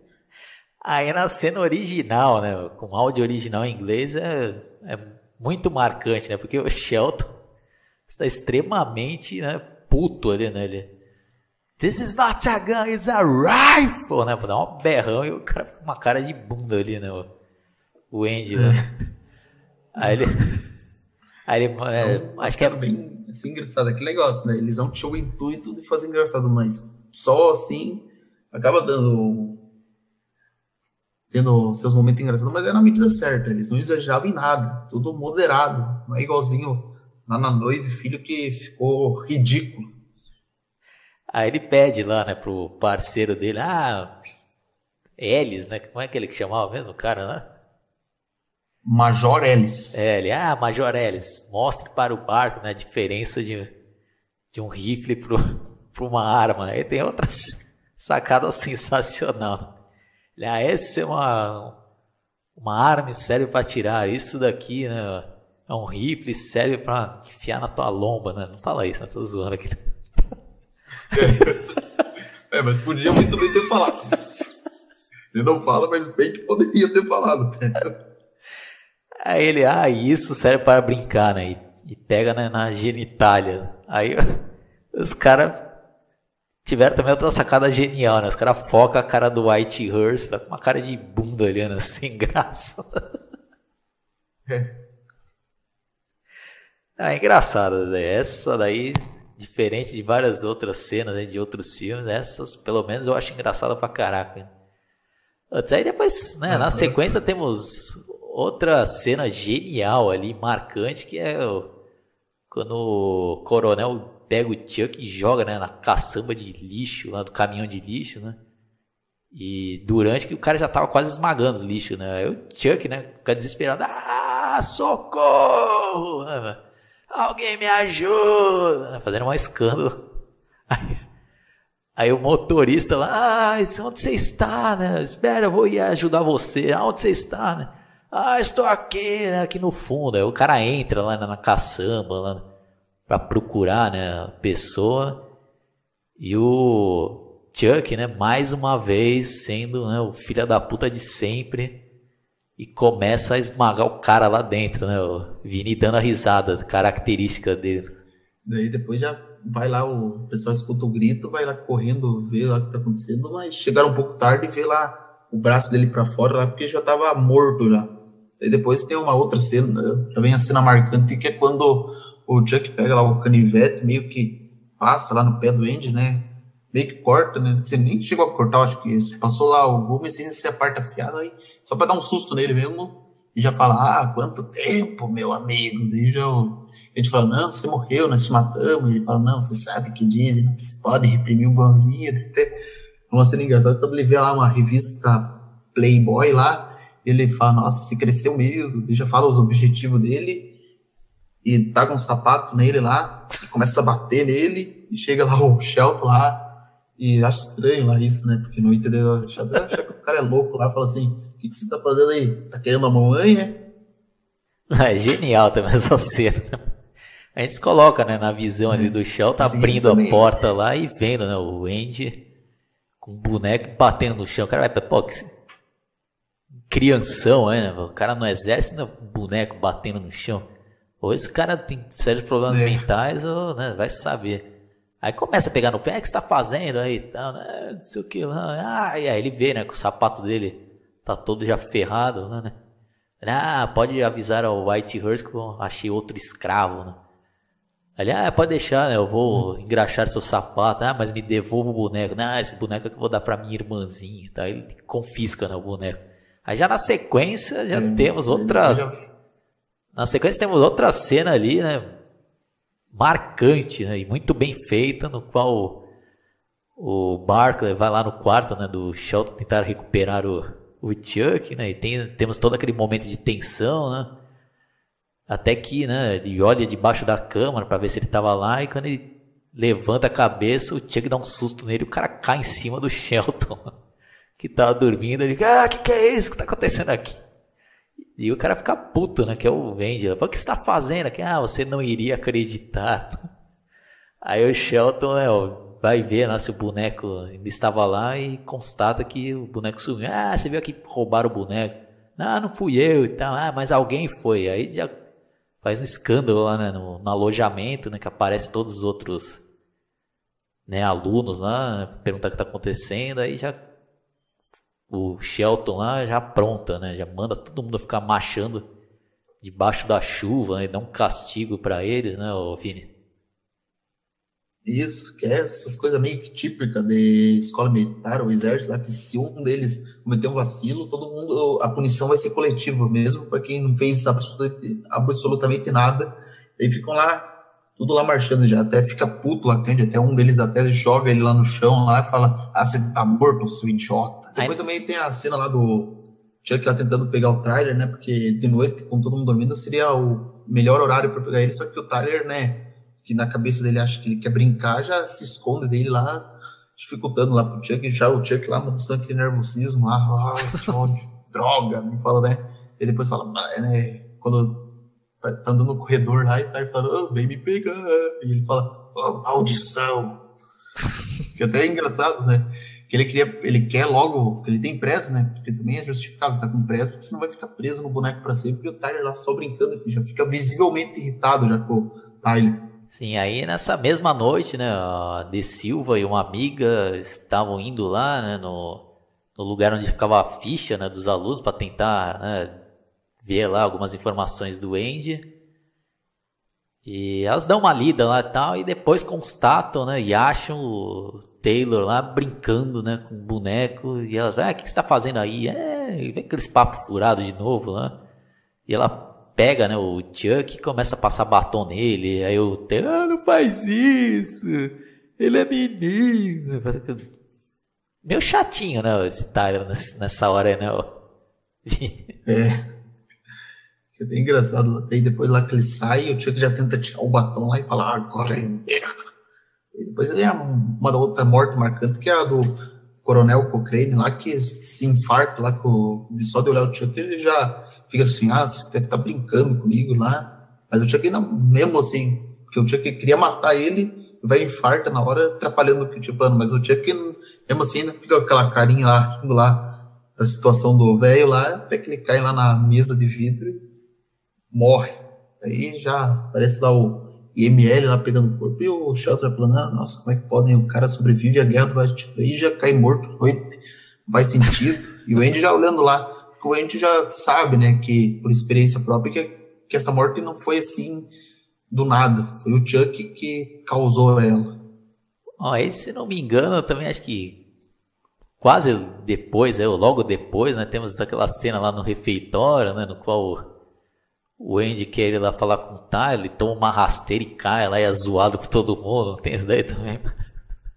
Aí na cena original, né? Com áudio original em inglês é, é muito marcante, né? Porque o Shelton está extremamente né, puto ali, né? Ele, This is not a gun, it's a rifle, né? Dá um berrão e o cara fica com uma cara de bunda ali, né? O Andy, né? É. Aí ele. Aí ele, é, então, acho que é bem assim, engraçado. É que negócio, né? Eles não tinham o intuito de fazer engraçado, mas só assim acaba dando. tendo seus momentos engraçados, mas era na medida certa. Eles não exageravam em nada, tudo moderado. Não é igualzinho lá na noiva filho que ficou ridículo. Aí ele pede lá, né, pro parceiro dele, ah, Elis, né? Como é que ele que chamava mesmo o cara, né? Major Ellis. É, ele, ah, Major Ellis, mostre para o barco né, a diferença de, de um rifle para uma arma. Aí tem outra sacada sensacional. Ele, ah, essa é uma, uma arma serve para atirar. Isso daqui, né, é um rifle serve para enfiar na tua lomba, né? Não fala isso, né? Tô zoando aqui. É, mas podia muito bem ter falado. Ele não fala, mas bem que poderia ter falado. Aí ele, ah, isso serve para brincar, né? E, e pega né, na genitália. Aí os caras tiveram também outra sacada genial, né? Os caras focam a cara do White Hearst, tá com uma cara de bunda olhando assim, graça. É. Ah, é engraçado, né? Essa daí, diferente de várias outras cenas né, de outros filmes, essas pelo menos eu acho engraçada pra caraca. Aí depois, né, na sequência temos outra cena genial ali, marcante, que é quando o coronel pega o Chuck e joga né, na caçamba de lixo, lá do caminhão de lixo, né? E durante que o cara já tava quase esmagando os lixos, né? Aí o Chuck, né, fica desesperado. Ah, socorro! alguém me ajuda, fazendo um escândalo. Aí, aí, o motorista lá, ah, onde você está, né? Espera, eu vou ir ajudar você. Onde você está, né? Ah, estou aqui, né? Aqui no fundo. Aí o cara entra lá na, caçamba, lá pra procurar, né? A pessoa. E o Chuck, né? Mais uma vez sendo né, o filho da puta de sempre e começa a esmagar o cara lá dentro, né? O Vini dando a risada característica dele. Daí depois já vai lá, o pessoal escuta o grito, vai lá correndo, vê lá o que tá acontecendo, mas chegaram um pouco tarde e vê lá o braço dele para fora lá, porque já tava morto já. Daí depois tem uma outra cena, né? vem a cena marcante, que é quando o Chuck pega lá o canivete, meio que passa lá no pé do Andy, né? meio que corta, né? Você nem chegou a cortar, acho que isso. Passou lá o gume sem ser a parte afiada, aí, só para dar um susto nele mesmo. E já fala, ah, quanto tempo, meu amigo. Daí já a fala, não, você morreu, nós te matamos. E ele fala, não, você sabe o que dizem, você pode reprimir um bonzinho. Até uma cena engraçada, quando ele vê lá uma revista Playboy lá, ele fala, nossa, você cresceu mesmo. Ele já fala os objetivos dele e tá com um sapato nele lá, começa a bater nele, e chega lá o Shelton lá, e acho estranho lá isso, né? Porque no entendeu, acha que o cara é louco lá, fala assim, o que, que você tá fazendo aí? Tá querendo a mamãe, é? É genial também essa cena. A gente se coloca, né, na visão ali do Shell, tá abrindo também. a porta lá e vendo, né, o Andy com o boneco batendo no chão. O cara vai, pô, que crianção, né? O cara no exército, né, boneco batendo no chão. Ou esse cara tem sérios problemas é. mentais, ou, né, vai saber. Aí começa a pegar no pé, o que você tá fazendo aí tal, né? Não sei o que lá. Ah, e aí ele vê, né, que o sapato dele tá todo já ferrado, né? Ah, pode avisar ao White Horse que eu achei outro escravo, né? Ali, ah, pode deixar, né? Eu vou engraxar seu sapato. Ah, mas me devolva o boneco. Não, esse boneco é que eu vou dar pra minha irmãzinha. Tá? Ele confisca né, o boneco. Aí já na sequência já temos outra. Na sequência temos outra cena ali, né? marcante né, e muito bem feita, no qual o Barkley vai lá no quarto né, do Shelton tentar recuperar o, o Chuck, né, e tem, temos todo aquele momento de tensão, né, até que né, ele olha debaixo da câmera para ver se ele estava lá, e quando ele levanta a cabeça, o Chuck dá um susto nele, o cara cai em cima do Shelton, que tava dormindo, ele, ah, que que é isso que tá acontecendo aqui? E o cara fica puto, né? Que é o Angela. O que você tá fazendo aqui? Ah, você não iria acreditar. Aí o Shelton, né, ó, vai ver né, se o boneco ainda estava lá e constata que o boneco sumiu. Ah, você viu aqui roubaram o boneco. Não, não fui eu e tal. Ah, mas alguém foi. Aí já faz um escândalo lá né, no, no alojamento, né? Que aparece todos os outros né, alunos lá, perguntar o que está acontecendo. Aí já o Shelton lá já pronta, né? Já manda todo mundo ficar marchando debaixo da chuva, né? Dá um castigo para eles, né, Vini? Isso, que é essas coisas meio que típicas de escola militar ou exército, lá que se um deles cometer um vacilo, todo mundo, a punição vai ser coletiva mesmo, para quem não fez absolutamente, nada. Aí ficam lá tudo lá marchando já, até fica puto lá, entende? Até um deles até joga ele lá no chão lá e fala, ah, você tá morto, seu idiota. Depois também tem a cena lá do Chuck lá tentando pegar o Tyler, né? Porque de noite, com todo mundo dormindo, seria o melhor horário para pegar ele, só que o Tyler, né, que na cabeça dele acha que ele quer brincar, já se esconde dele lá, dificultando lá pro Chuck, já o Chuck lá mostrando aquele nervosismo lá, ah, que ódio, droga, nem fala, né? E depois fala, né, quando tá andando no corredor lá e tá falando, oh, vem me pegar. E ele fala, oh, maldição. que até é engraçado, né? Que ele queria, ele quer logo, ele tem pressa, né? Porque também é justificável, tá com pressa, porque senão vai ficar preso no boneco para sempre. E o Tyler lá só brincando aqui, já fica visivelmente irritado já com o Tyler. Sim, aí nessa mesma noite, né, a De Silva e uma amiga estavam indo lá, né, no, no lugar onde ficava a ficha, né, dos alunos para tentar, né, ver lá algumas informações do Andy. E elas dão uma lida lá e tal, e depois constatam, né? E acham o Taylor lá brincando, né? Com boneco. E elas, ah, o que você tá fazendo aí? É, vem aqueles papos furados de novo lá. E ela pega, né? O Chuck e começa a passar batom nele. Aí o Taylor, ah, não faz isso. Ele é menino. Meio chatinho, né? Esse Tyler nessa hora né? É. É engraçado. Aí depois lá que ele sai, o Chuck já tenta tirar o batom lá e fala, agora é merda. Depois ele é uma outra morte marcante, que é a do Coronel Cochrane lá, que se infarta lá, com, só de olhar o Chuck, ele já fica assim, ah, você deve estar tá brincando comigo lá. Mas o Chuck ainda, mesmo assim, porque o Chuck queria matar ele, vai infarta na hora, atrapalhando o tinha plano. Mas o Chuck, mesmo assim, ainda fica aquela carinha lá, indo lá, a situação do velho lá, até que ele cai lá na mesa de vidro morre. Aí já aparece lá o IML lá pegando o corpo e o Shelter falando, ah, nossa, como é que podem, o cara sobrevive à guerra do aí já cai morto, não faz sentido. e o Andy já olhando lá, porque o Andy já sabe, né, que por experiência própria, que, que essa morte não foi assim do nada, foi o Chuck que causou ela. Ó, oh, se não me engano, eu também acho que quase depois, é, logo depois, né, temos aquela cena lá no refeitório, né, no qual o Andy quer ir lá falar com o Tyler, ele toma uma rasteira e cai lá e é zoado por todo mundo, não tem isso daí também?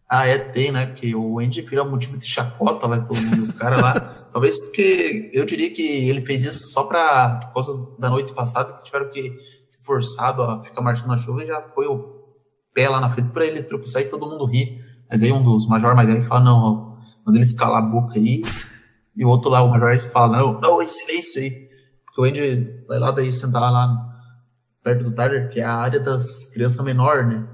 Ah, é, tem, né, porque o Andy vira motivo de chacota lá, todo mundo, o cara lá, talvez porque eu diria que ele fez isso só pra, por causa da noite passada, que tiveram que ser forçado a ficar marchando na chuva e já foi o pé lá na frente pra ele tropeçar e todo mundo rir, mas aí um dos major mais velhos fala, não, Manda eles calar a boca aí. E o outro lá, o Major, fala: Não, não, esse silêncio aí. O Andy vai lá daí sentar lá perto do Tyler, que é a área das crianças menor, né?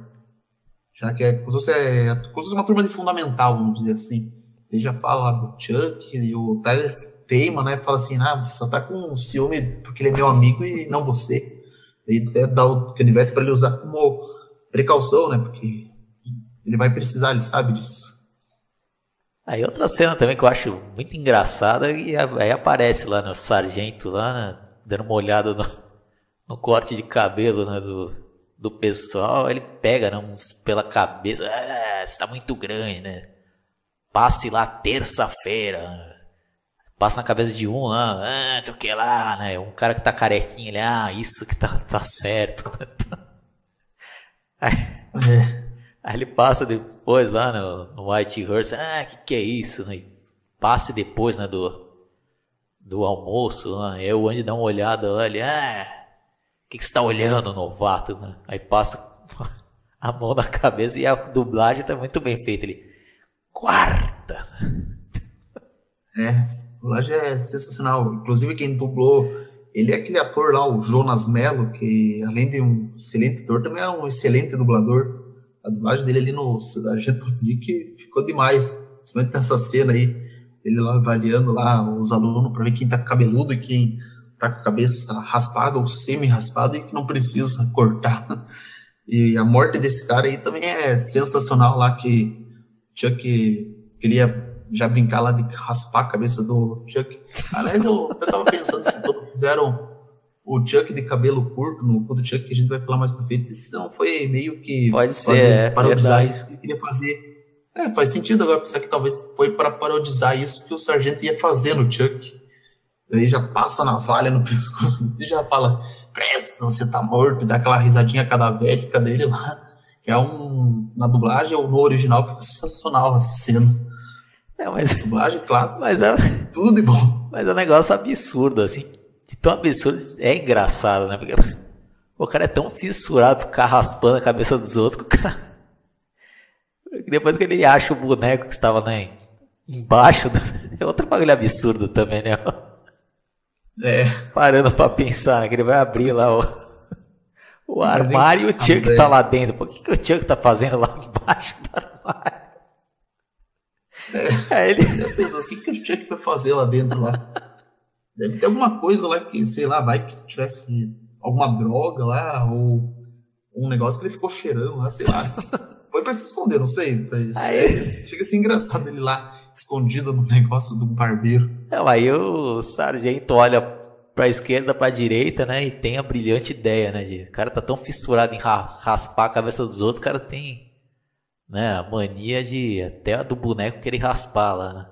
Já que é como se fosse, é, como se fosse uma turma de fundamental, vamos dizer assim. Ele já fala do Chuck e o Tyler teima, né? Fala assim: Ah, você só tá com ciúme porque ele é meu amigo e não você. E até dá o canivete para ele usar como precaução, né? Porque ele vai precisar, ele sabe disso. Aí outra cena também que eu acho muito engraçada e aí aparece lá no sargento lá, né, dando uma olhada no, no corte de cabelo né, do, do pessoal, ele pega né, uns pela cabeça, ah, está muito grande, né? Passe lá terça-feira. Passa na cabeça de um lá, ah, sei o que lá, né? Um cara que tá carequinho, ele, ah, isso que tá, tá certo. Aí, é. Aí ele passa depois lá no, no White Horse, ah, que que é isso, né? Passe depois, né, do, do almoço, né? Aí o Andy dá uma olhada lá, ele, ah, o que, que você tá olhando, novato, né? Aí passa a mão na cabeça e a dublagem tá muito bem feita, ele, quarta. É, a dublagem é sensacional, inclusive quem dublou ele é aquele ator lá, o Jonas Mello, que além de um excelente ator, também é um excelente dublador a dublagem dele ali no Sargento Potnick ficou demais. Principalmente nessa cena aí, ele lá avaliando lá os alunos para ver quem tá cabeludo e quem tá com a cabeça raspada ou semi-raspada e que não precisa cortar. E a morte desse cara aí também é sensacional lá, que Chuck queria já brincar lá de raspar a cabeça do Chuck. Aliás, eu, eu tava pensando se todos fizeram o Chuck de cabelo curto, no do Chuck que a gente vai falar mais pra frente, não foi meio que. Pode ser, é, parodizar isso que ele queria fazer. É, faz sentido agora pensar que talvez foi para parodizar isso que o sargento ia fazer no Chuck. Daí já passa na valha no pescoço e já fala: Presta, você tá morto, e dá aquela risadinha cadavélica dele lá. Que é um. Na dublagem ou no original fica sensacional essa cena. É, mas. Dublagem clássica. Mas é. Tudo de bom. Mas é um negócio absurdo, assim de tão absurdo, é engraçado, né? Porque o cara é tão fissurado por ficar raspando a cabeça dos outros que o cara. Depois que ele acha o boneco que estava né, embaixo, é outro bagulho absurdo também, né? É. Parando pra pensar, né? Que ele vai abrir lá o, o armário e o Chuck tá lá dentro. Por que, que o Chuck tá fazendo lá embaixo do armário? É, é ele. Pensou, o que, que o Chuck vai fazer lá dentro lá? Deve ter alguma coisa lá que, sei lá, vai que tivesse alguma droga lá, ou um negócio que ele ficou cheirando lá, sei lá. Foi pra se esconder, não sei. É, chega a ser engraçado ele lá, escondido no negócio do barbeiro. Não, aí o sargento olha pra esquerda, pra direita, né? E tem a brilhante ideia, né? De, o cara tá tão fissurado em ra raspar a cabeça dos outros, o cara tem né, a mania de até a do boneco querer raspar lá, né?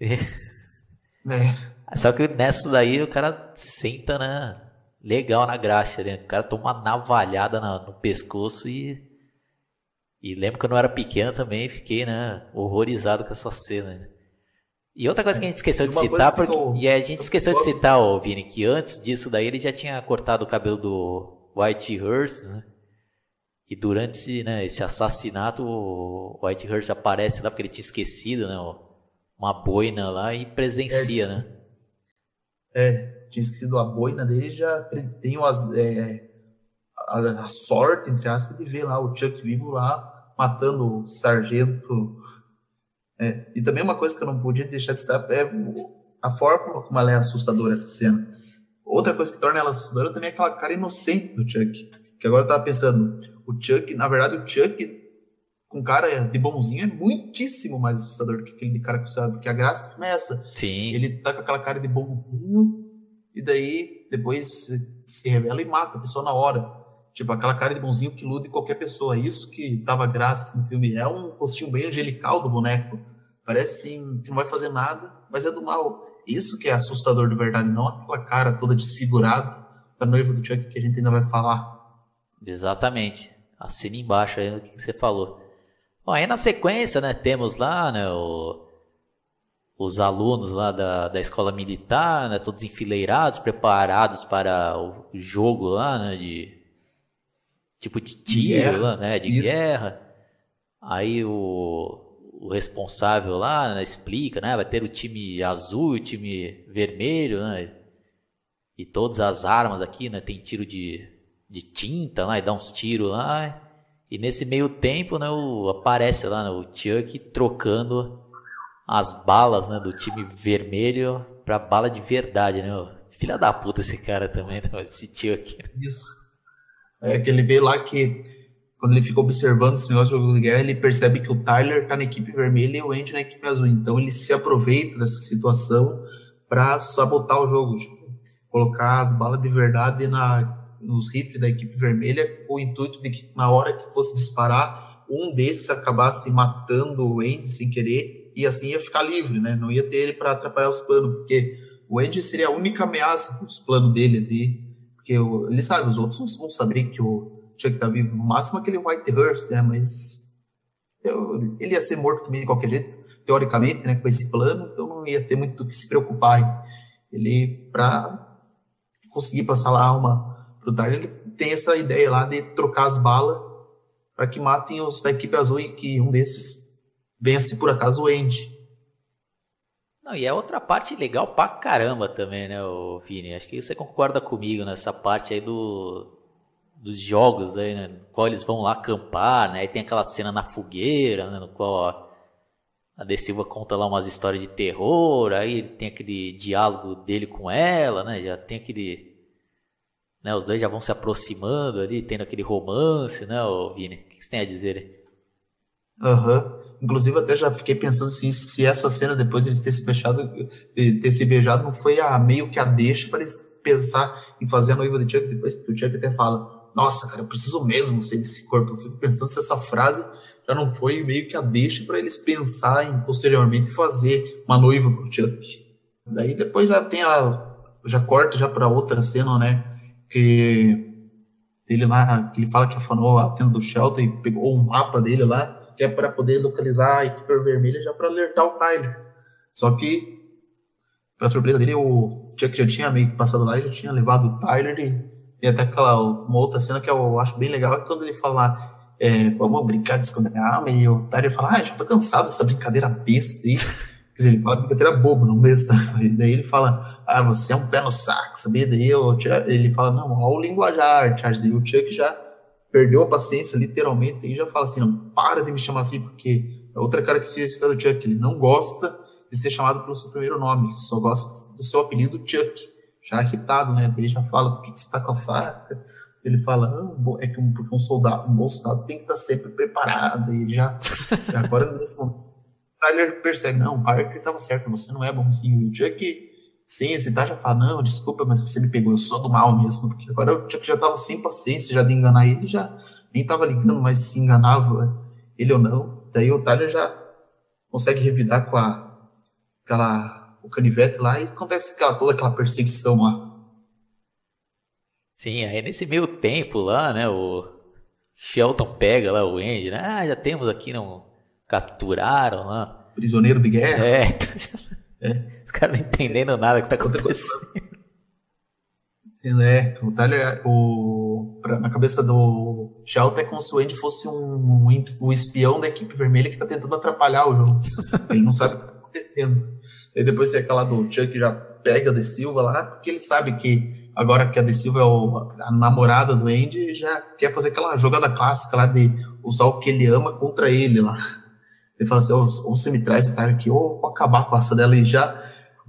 É. Só que nessa daí o cara senta, né? Legal na graxa, né? O cara toma uma navalhada no pescoço e. E lembro que eu não era pequeno também, fiquei, né? Horrorizado com essa cena. Né? E outra coisa que a gente esqueceu de citar, porque, e a gente esqueceu de citar, ô, Vini, que antes disso daí ele já tinha cortado o cabelo do White Hearst, né? E durante esse, né, esse assassinato, o White Hearst aparece lá porque ele tinha esquecido, né? Uma boina lá e presencia, é, né? É, tinha esquecido a boina dele já tem umas, é, a, a, sorte, entre aspas, de ver lá o Chuck vivo lá matando o sargento. É, e também uma coisa que eu não podia deixar de citar é a forma como ela é assustadora, essa cena. Outra coisa que torna ela assustadora também é aquela cara inocente do Chuck. Que agora eu tava pensando, o Chuck, na verdade, o Chuck com cara de bonzinho é muitíssimo mais assustador do que aquele de cara com porque a graça é essa. Sim. Ele tá com aquela cara de bonzinho e daí depois se revela e mata a pessoa na hora. Tipo, aquela cara de bonzinho que ilude qualquer pessoa. Isso que tava graça no filme. É um rostinho bem angelical do boneco. Parece sim que não vai fazer nada, mas é do mal. Isso que é assustador de verdade, não aquela cara toda desfigurada da noiva do Chuck que a gente ainda vai falar. Exatamente. Assina embaixo aí no que você falou. Bom, aí na sequência, né, temos lá, né, o, os alunos lá da, da escola militar, né, todos enfileirados, preparados para o jogo lá, né, de tipo de tiro lá, né, de Isso. guerra. Aí o, o responsável lá né, explica, né, vai ter o time azul, o time vermelho, né, e todas as armas aqui, né, tem tiro de de tinta lá e dá uns tiros lá. E nesse meio tempo, né, o, aparece lá né, o Chuck trocando as balas né, do time vermelho pra bala de verdade, né? Filha da puta esse cara também, né? Esse Chuck. Isso. É que ele vê lá que quando ele fica observando esse negócio de jogo de guerra, ele percebe que o Tyler tá na equipe vermelha e o Andy na equipe azul. Então ele se aproveita dessa situação para sabotar o jogo. Tipo, colocar as balas de verdade na nos rifles da equipe vermelha com o intuito de que na hora que fosse disparar, um desses acabasse matando o Andy sem querer e assim ia ficar livre, né? Não ia ter ele para atrapalhar os planos, porque o Andy seria a única ameaça os planos dele ali, porque ele sabe, os outros vão saber que o Chuck tá vivo, no máximo aquele Whitehurst, né? Mas eu, ele ia ser morto também de qualquer jeito, teoricamente, né? Com esse plano, então não ia ter muito o que se preocupar. Ele, para conseguir passar lá uma do Tyler, ele tem essa ideia lá de trocar as balas para que matem os da equipe azul e que um desses venha se por acaso o Andy. Não, e é outra parte legal pra caramba também, né, o Vini? Acho que você concorda comigo nessa parte aí do dos jogos aí, né, qual eles vão lá acampar, né? Aí tem aquela cena na fogueira, né, no qual a De Silva conta lá umas histórias de terror, aí tem aquele diálogo dele com ela, né? Já tem aquele né? Os dois já vão se aproximando ali, tendo aquele romance, né, Vini? O que você tem a dizer? Aham. Uhum. Inclusive, até já fiquei pensando se, se essa cena, depois de eles terem se beijado, ter se beijado, não foi a meio que a deixa para eles pensar em fazer a noiva de Chuck depois, o Chuck até fala: Nossa, cara, eu preciso mesmo sair desse corpo. Eu fico pensando se essa frase já não foi meio que a deixa para eles pensar em posteriormente fazer uma noiva pro Chuck. Daí depois já tem a. Já corta já para outra cena, né? Que ele lá, que ele fala que afanou a tenda do Shelton e pegou um mapa dele lá, que é para poder localizar a equipe vermelha já para alertar o Tyler. Só que, para surpresa dele, o Chuck já tinha meio que passado lá e já tinha levado o Tyler e, e até aquela uma outra cena que eu acho bem legal é quando ele fala é, vamos brincar de esconder a arma e o Tyler fala, ah, já tô cansado dessa brincadeira besta aí. Quer dizer, ele fala brincadeira boba, não besta. E daí ele fala, ah, você é um pé no saco, sabia? Daí eu, ele fala, não, olha o linguajar, Charles. E o Chuck já perdeu a paciência, literalmente, e já fala assim, não, para de me chamar assim, porque é outra característica esse cara do Chuck, ele não gosta de ser chamado pelo seu primeiro nome, só gosta do seu apelido Chuck. Já irritado, né? Daí ele já fala, por que, que você tá com a faca? Ele fala, ah, é que um, porque um soldado, um bom soldado tem que estar sempre preparado. E ele já, agora nesse momento Tyler percebe, não, o Parker estava certo, você não é bonzinho. E o Chuck, sem hesitar, já fala, não, desculpa, mas você me pegou, eu sou do mal mesmo. Porque agora Chuck já estava sem paciência já de enganar ele, já nem estava ligando mais se enganava ele ou não. Daí o Tyler já consegue revidar com a, aquela, o canivete lá e acontece aquela, toda aquela perseguição lá. Sim, aí nesse meio tempo lá, né, o Shelton pega lá o Andy, né, ah, já temos aqui um capturaram lá. Prisioneiro de guerra. É, É. Os caras não entendendo nada que tá acontecendo. É, o Tyler, o, pra, na cabeça do Shelton é como se o Andy fosse um, um, um, espião da equipe vermelha que tá tentando atrapalhar o jogo. Ele não sabe o que tá acontecendo. E depois tem aquela do Chuck já pega a De Silva lá, porque ele sabe que agora que a De Silva é o, a namorada do Andy, já quer fazer aquela jogada clássica lá de usar o que ele ama contra ele lá. Ele fala assim, ou, ou você me traz o cara aqui, ou vou acabar com essa dela e já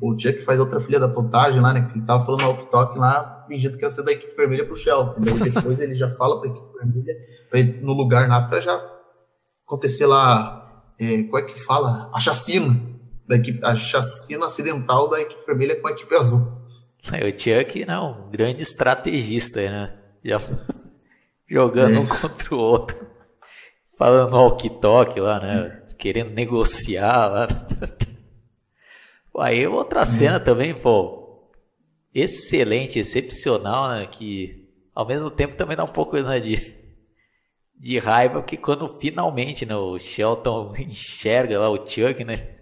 o Chuck faz outra filha da pontagem lá, né? Que ele tava falando no talk lá, fingindo que ia ser da equipe vermelha pro Shelton. Daí depois ele já fala pra equipe vermelha pra ir no lugar lá pra já acontecer lá, é, como é que fala? A chacina da equipe, a chacina acidental da equipe vermelha com a equipe azul. É, o Chuck, não, um grande estrategista, né? Já jogando é. um contra o outro. Falando walk-talk lá, né? Querendo negociar. Aí outra cena é. também, pô, excelente, excepcional, né? Que ao mesmo tempo também dá um pouco né, de, de raiva, porque quando finalmente né, o Shelton enxerga lá o Chuck, né?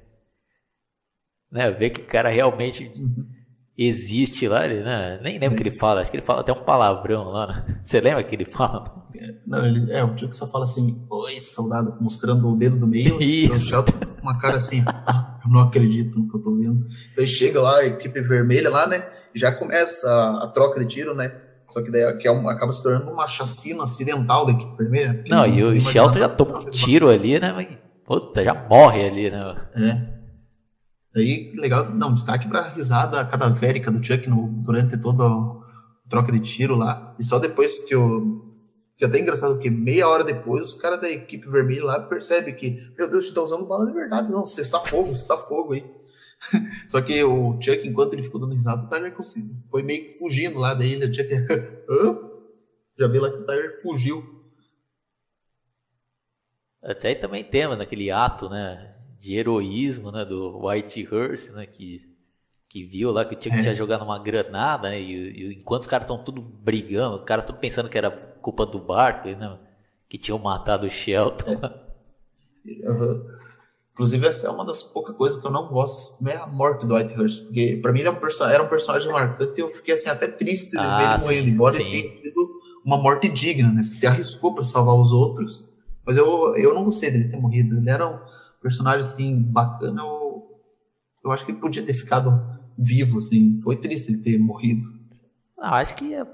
né vê que o cara realmente uhum. Existe lá, ele, né? Nem lembro o que ele fala, acho que ele fala até um palavrão lá, né? Você lembra que ele fala? Não, ele, é, o Chuck só fala assim, oi, soldado, mostrando o dedo do meio, Isso. com uma cara assim, eu não acredito no que eu tô vendo. Daí chega lá, a equipe vermelha lá, né? Já começa a, a troca de tiro, né? Só que daí que é uma, acaba se tornando uma chacina acidental da equipe vermelha. Não, e o Shelton já toma um tiro ali, né? Mas, puta, já morre ali, né? É. Daí, legal, não, destaque pra risada cadavérica do Chuck no, durante toda a troca de tiro lá. E só depois que o que é até engraçado, porque meia hora depois os caras da equipe vermelha lá percebem que, meu Deus, você tá usando bala de verdade. Não, cessar fogo, cessar fogo aí. Só que o Chuck, enquanto ele ficou dando risada, o Tyler. Foi meio que fugindo lá daí, né? O Chuck já viu lá que o Tyler fugiu. Até aí também temos naquele ato, né? De heroísmo, né? Do White Hearse, né? Que que viu lá que o Chuck é. tinha jogado uma granada, né? E, e enquanto os caras estão tudo brigando, os caras tudo pensando que era culpa do Barkley, né? Que tinham matado o Shelton. É. Uhum. Inclusive, essa é uma das poucas coisas que eu não gosto, é a morte do Whitehurst. Porque pra mim ele era é um, era um personagem marcante e eu fiquei assim, até triste de ah, ver ele morrendo, embora ele tenha tido uma morte digna, né? Se arriscou para salvar os outros. Mas eu, eu não gostei dele ter morrido. Ele era um personagem assim, bacana. Eu, eu acho que ele podia ter ficado vivo, assim. Foi triste ele ter morrido. Não, acho que é...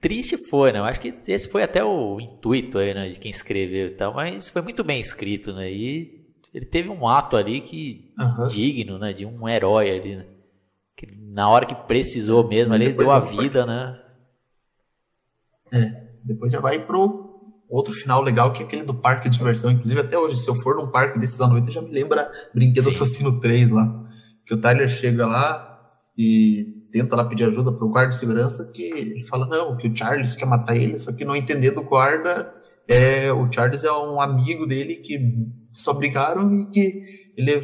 triste foi, né? Eu acho que esse foi até o intuito aí, né, de quem escreveu e tal, mas foi muito bem escrito, né? E ele teve um ato ali que uhum. digno, né, de um herói ali, né? Que na hora que precisou mesmo, ali deu a vida, né? É, depois já vai pro outro final legal, que é aquele do parque de diversão. Inclusive, até hoje, se eu for num parque desses à noite, já me lembra Brinquedo Sim. Assassino 3 lá. Que o Tyler chega lá, e tenta lá pedir ajuda para o guarda de segurança, que ele fala, não, que o Charles quer matar ele, só que não entendendo o guarda, é, o Charles é um amigo dele que só brigaram e que ele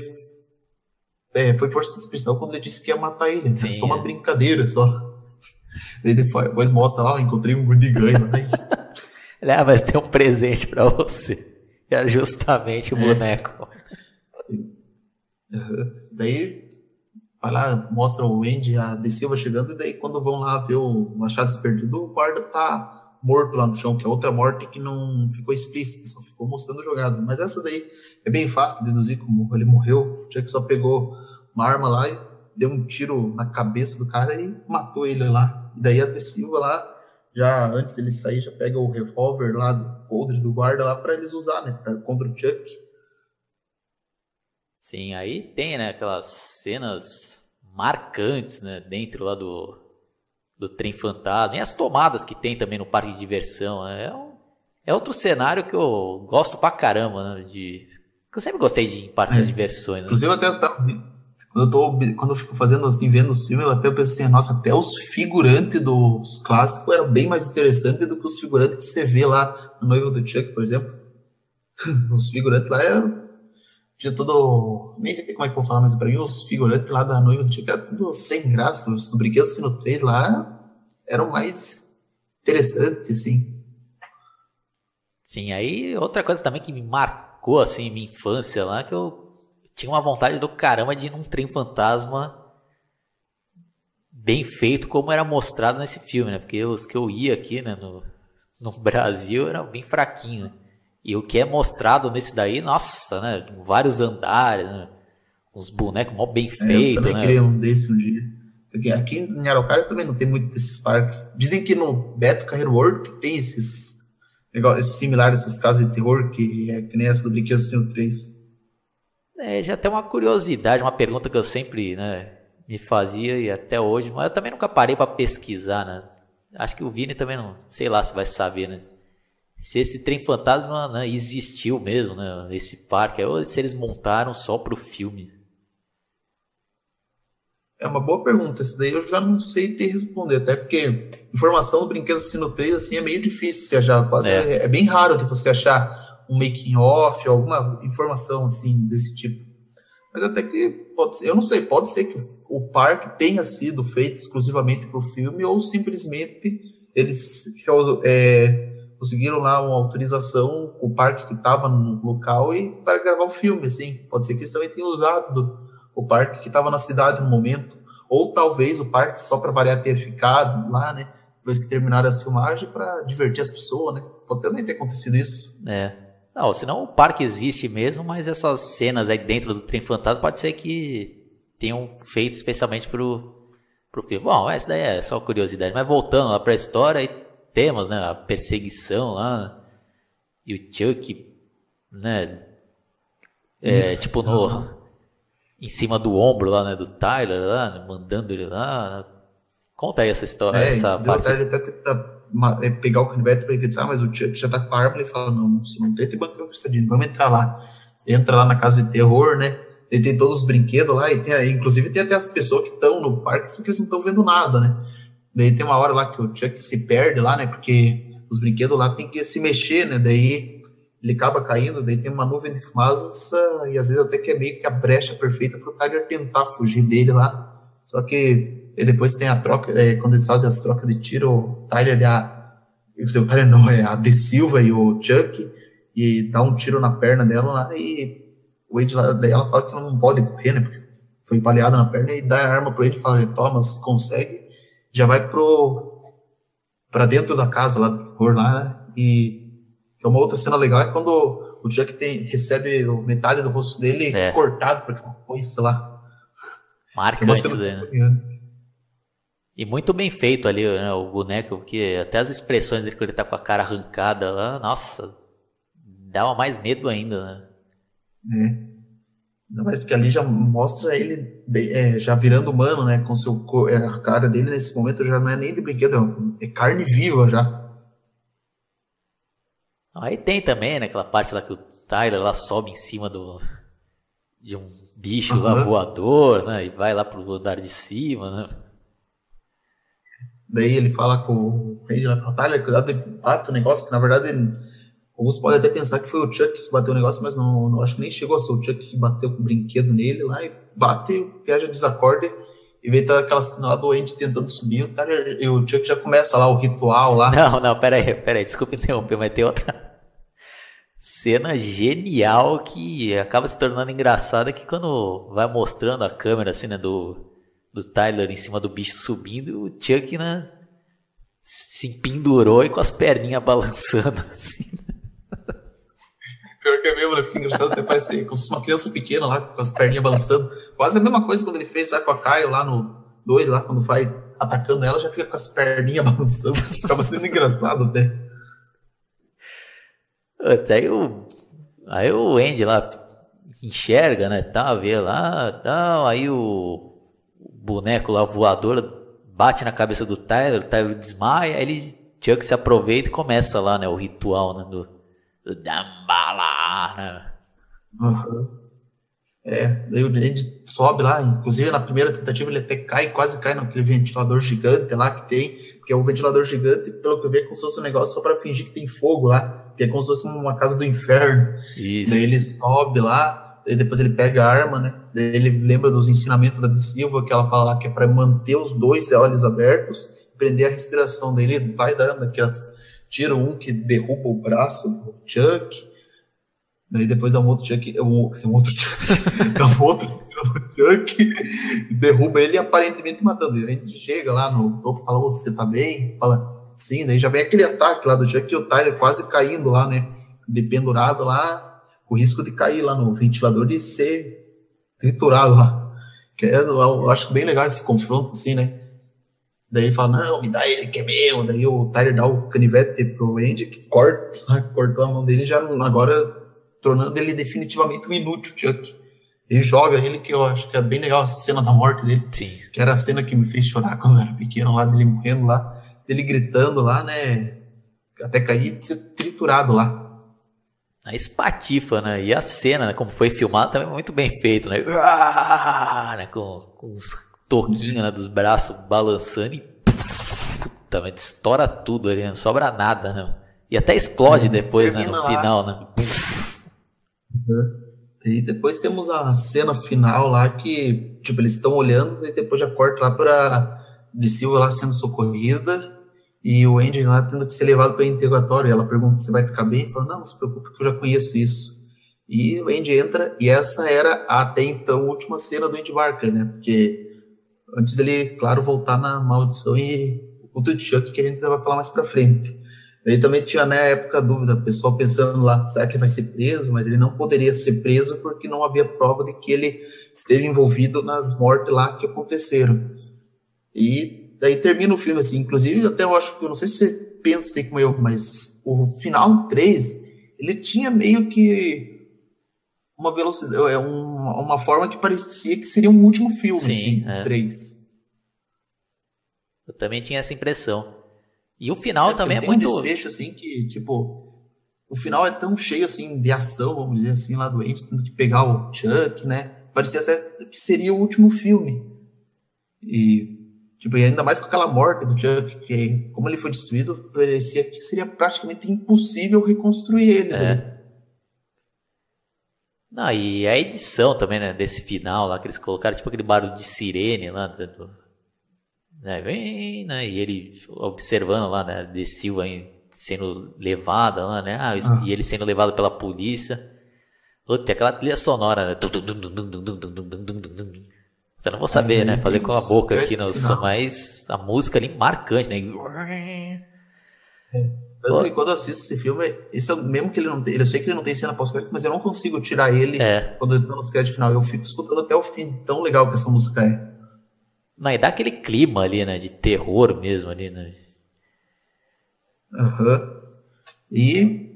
é, foi força de expressão quando ele disse que ia matar ele. Então, é só uma brincadeira, só. Ele depois mostra lá, encontrei um ganho. Né? Ah, mas tem um presente para você. É justamente o é. boneco. Uhum. Daí vai lá, mostra o Andy, a De Silva chegando, e daí quando vão lá ver o Machado perdido, o guarda tá morto lá no chão, que é outra morte que não ficou explícita, só ficou mostrando jogado. Mas essa daí é bem fácil de deduzir como ele morreu. O Chuck só pegou uma arma lá e deu um tiro na cabeça do cara e matou ele lá. E daí a De Silva lá, já antes dele sair, já pega o revólver lá do coldre do guarda lá para eles usar, né, pra, contra o Chuck. Sim, aí tem, né, aquelas cenas marcantes, né, dentro lá do, do trem fantasma, e as tomadas que tem também no parque de diversão, né, é, um, é outro cenário que eu gosto pra caramba, né, de... Eu sempre gostei de parques é. de diversões. Né? Inclusive até quando eu tô quando eu fico fazendo assim, vendo os filmes, eu até penso assim, nossa, até os figurantes dos clássicos eram bem mais interessantes do que os figurantes que você vê lá no Noivo do Chuck, por exemplo. os figurantes lá eram tinha tudo. Nem sei como é que eu vou falar, mas pra mim os figurantes lá da noiva do Tico era tudo sem graça. Os do Brinquedo Sino 3 lá eram mais interessantes, assim. Sim, aí outra coisa também que me marcou, assim, minha infância lá, que eu tinha uma vontade do caramba de ir num trem fantasma bem feito como era mostrado nesse filme, né? Porque os que eu ia aqui, né, no, no Brasil era bem fraquinho. Né? E o que é mostrado nesse daí, nossa, né? Vários andares, né? Uns bonecos mó bem feitos, é, eu também né? queria um desse um dia. Aqui em Araucária também não tem muito desses parques. Dizem que no Beto Carreiro World tem esses negócios similares, essas casas de terror, que é que nem essa do Brinquedo Senhor 3. É, já tem uma curiosidade, uma pergunta que eu sempre né, me fazia e até hoje, mas eu também nunca parei para pesquisar, né? Acho que o Vini também não, sei lá se vai saber, né? Se esse trem fantasma né, existiu mesmo, né? Esse parque, ou se eles montaram só pro filme. É uma boa pergunta. Isso daí eu já não sei te responder, até porque informação do Brinquedo Sino 3 assim, é meio difícil você achar. Quase é. É, é bem raro de você achar um making off, alguma informação assim desse tipo. Mas até que pode ser, eu não sei, pode ser que o parque tenha sido feito exclusivamente para o filme ou simplesmente eles é, conseguiram lá uma autorização o parque que estava no local e para gravar o filme, assim. Pode ser que eles também tenham usado o parque que estava na cidade no momento, ou talvez o parque só para variar ter ficado lá, né? Depois que terminaram as filmagens para divertir as pessoas, né? Pode também ter acontecido isso. É. Não, senão o parque existe mesmo, mas essas cenas aí dentro do trem fantasma pode ser que tenham feito especialmente pro, pro filme. Bom, essa daí é só curiosidade. Mas voltando lá pra história, aí temos, né, a perseguição lá, e o Chuck, né, é, tipo no, em cima do ombro lá, né, do Tyler lá, mandando ele lá. Né? Conta aí essa história, é, essa parte. Ele até tenta é, pegar o canivete para evitar, mas o Chuck já tá com a arma e fala, não, você não tenta bancar o Cristadinho, vamos entrar lá. Entra lá na casa de terror, né, ele tem todos os brinquedos lá, e tem, inclusive tem até as pessoas que estão no parque, só que eles não estão vendo nada, né. Daí tem uma hora lá que o Chuck se perde lá, né, porque os brinquedos lá tem que se mexer, né, daí ele acaba caindo, daí tem uma nuvem de fumaça e às vezes até que é meio que a brecha perfeita para o Tyler tentar fugir dele lá. Só que depois tem a troca, é, quando eles fazem as trocas de tiro, o Tyler e a. O Tyler não, é a De Silva e o Chuck, e dá um tiro na perna dela lá e o Wade lá, daí ela fala que ela não pode correr, né? Porque foi baleada na perna e dá a arma pro Wade e fala, toma, consegue, já vai pro. pra dentro da casa lá do lá, né? E é uma outra cena legal é quando o Chuck tem, recebe metade do rosto dele é. cortado, porque foi, sei lá. Marcante isso daí, né? E muito bem feito ali, né, o boneco, porque até as expressões dele, quando ele tá com a cara arrancada lá, nossa, dava mais medo ainda, né? É. Ainda mais porque ali já mostra ele é, já virando humano, né? Com seu, é, a cara dele nesse momento já não é nem de brinquedo, é carne viva já. Aí tem também, né, aquela parte lá que o Tyler lá sobe em cima do de um bicho uhum. lá voador, né, e vai lá pro andar de cima, né. Daí ele fala com o Randy lá, fala, Tyler, cuidado de bate o negócio, que na verdade alguns podem até pensar que foi o Chuck que bateu o negócio, mas não, não acho que nem chegou a ser o Chuck que bateu com o brinquedo nele lá e bate e o Piaget desacorda e vem toda aquela cena lá do Andy tentando subir, o, cara, e o Chuck já começa lá o ritual lá. Não, não, pera aí, pera aí, desculpa interromper, mas tem outra cena genial que acaba se tornando engraçada que quando vai mostrando a câmera assim, né, do, do Tyler em cima do bicho subindo, o Chuck, né, se pendurou e com as perninhas balançando assim. Pior que é mesmo, né? Fica engraçado até parece como se uma criança pequena lá, com as perninhas balançando. Quase a mesma coisa quando ele fez lá com a Caio lá no 2, lá, quando vai atacando ela, já fica com as perninhas balançando. Acaba sendo engraçado até. Aí o, aí o Andy lá enxerga, né? Tá, vê lá, tal. Aí o, o boneco lá voador bate na cabeça do Tyler, o Tyler desmaia, aí ele Chuck se aproveita e começa lá, né? O ritual né, do do Dambala, né? Uhum. É, daí o Andy sobe lá, inclusive na primeira tentativa ele até cai, quase cai naquele ventilador gigante lá que tem, porque é um ventilador gigante, pelo que eu vi, é como se fosse um negócio só para fingir que tem fogo lá, que é como se fosse uma casa do inferno. Isso. Daí ele sobe lá, e depois ele pega a arma, né? Ele lembra dos ensinamentos da Silva, que ela fala lá que é para manter os dois olhos abertos, prender a respiração dele, vai dando aquelas tira um que derruba o braço do Chuck. Daí depois é um outro Chuck, é um, assim, um outro Chuck, é um outro Chuck, derruba ele aparentemente matando ele. A gente chega lá no topo fala, você tá bem? Fala, sim, daí já vem aquele ataque lá do Chuck e o Tyler quase caindo lá, né? Dependurado lá, o risco de cair lá no ventilador de ser triturado lá. Que é, eu acho bem legal esse confronto, assim, né? Daí ele fala, não, me dá ele que é meu. Daí o Tyler dá o canivete pro Andy, que corta, cortou a mão dele já agora tornando ele definitivamente um inútil, Chuck. Ele joga ele, que eu acho que é bem legal essa cena da morte dele. Sim. Que era a cena que me fez chorar quando eu era pequeno, lá dele morrendo lá, dele gritando lá, né? Até cair de ser triturado lá. A espatifa, né? E a cena, né, como foi filmado, também muito bem feito, né? Ah, né? Com, com os toquinhos né, dos braços balançando e puta, mas estoura tudo ali, não sobra nada, né? E até explode depois, né? No lá. final, né? Uhum. E depois temos a cena final lá que, tipo, eles estão olhando e depois já corta lá para de Silva lá sendo socorrida e o Andy lá tendo que ser levado para interrogatório. E ela pergunta se vai ficar bem. Fala, não, não se preocupe que eu já conheço isso. E o Andy entra e essa era até então a última cena do Andy Barker, né? Porque antes dele, claro, voltar na maldição e o do Chuck que a gente vai falar mais para frente. Ele também tinha na né, época dúvida, o pessoal pensando lá, será que ele vai ser preso? Mas ele não poderia ser preso porque não havia prova de que ele esteve envolvido nas mortes lá que aconteceram. E daí termina o filme assim, inclusive até eu acho que, eu não sei se você pensa assim como eu, mas o final do 3, ele tinha meio que uma velocidade, é uma, uma forma que parecia que seria um último filme, Sim, assim, é. 3. Eu também tinha essa impressão. E o final é, também é muito. Um desfecho, assim, que, tipo. O final é tão cheio, assim, de ação, vamos dizer assim, lá doente, tendo que pegar o Chuck, né? Parecia que seria o último filme. E. Tipo, e ainda mais com aquela morte do Chuck, que como ele foi destruído, parecia que seria praticamente impossível reconstruir ele. Né? É. Né? Não, e a edição também, né, desse final lá, que eles colocaram, tipo aquele barulho de sirene lá, do, né, vem, né, e ele observando lá, né, de Silva sendo levada lá, né, ah, ah. e ele sendo levado pela polícia. Puta, aquela trilha sonora, né? Eu não vou saber, é, né? Fazer com a boca aqui no som, mas a música ali marcante, né? É. Tanto que quando eu assisto esse filme, esse é mesmo que ele não tem, eu sei que ele não tem cena pós-crédito, mas eu não consigo tirar ele é. quando ele tá nos créditos final. Eu fico escutando até o fim, tão legal que essa música é. Não, e dá aquele clima ali, né? De terror mesmo ali, né? Aham. Uhum. E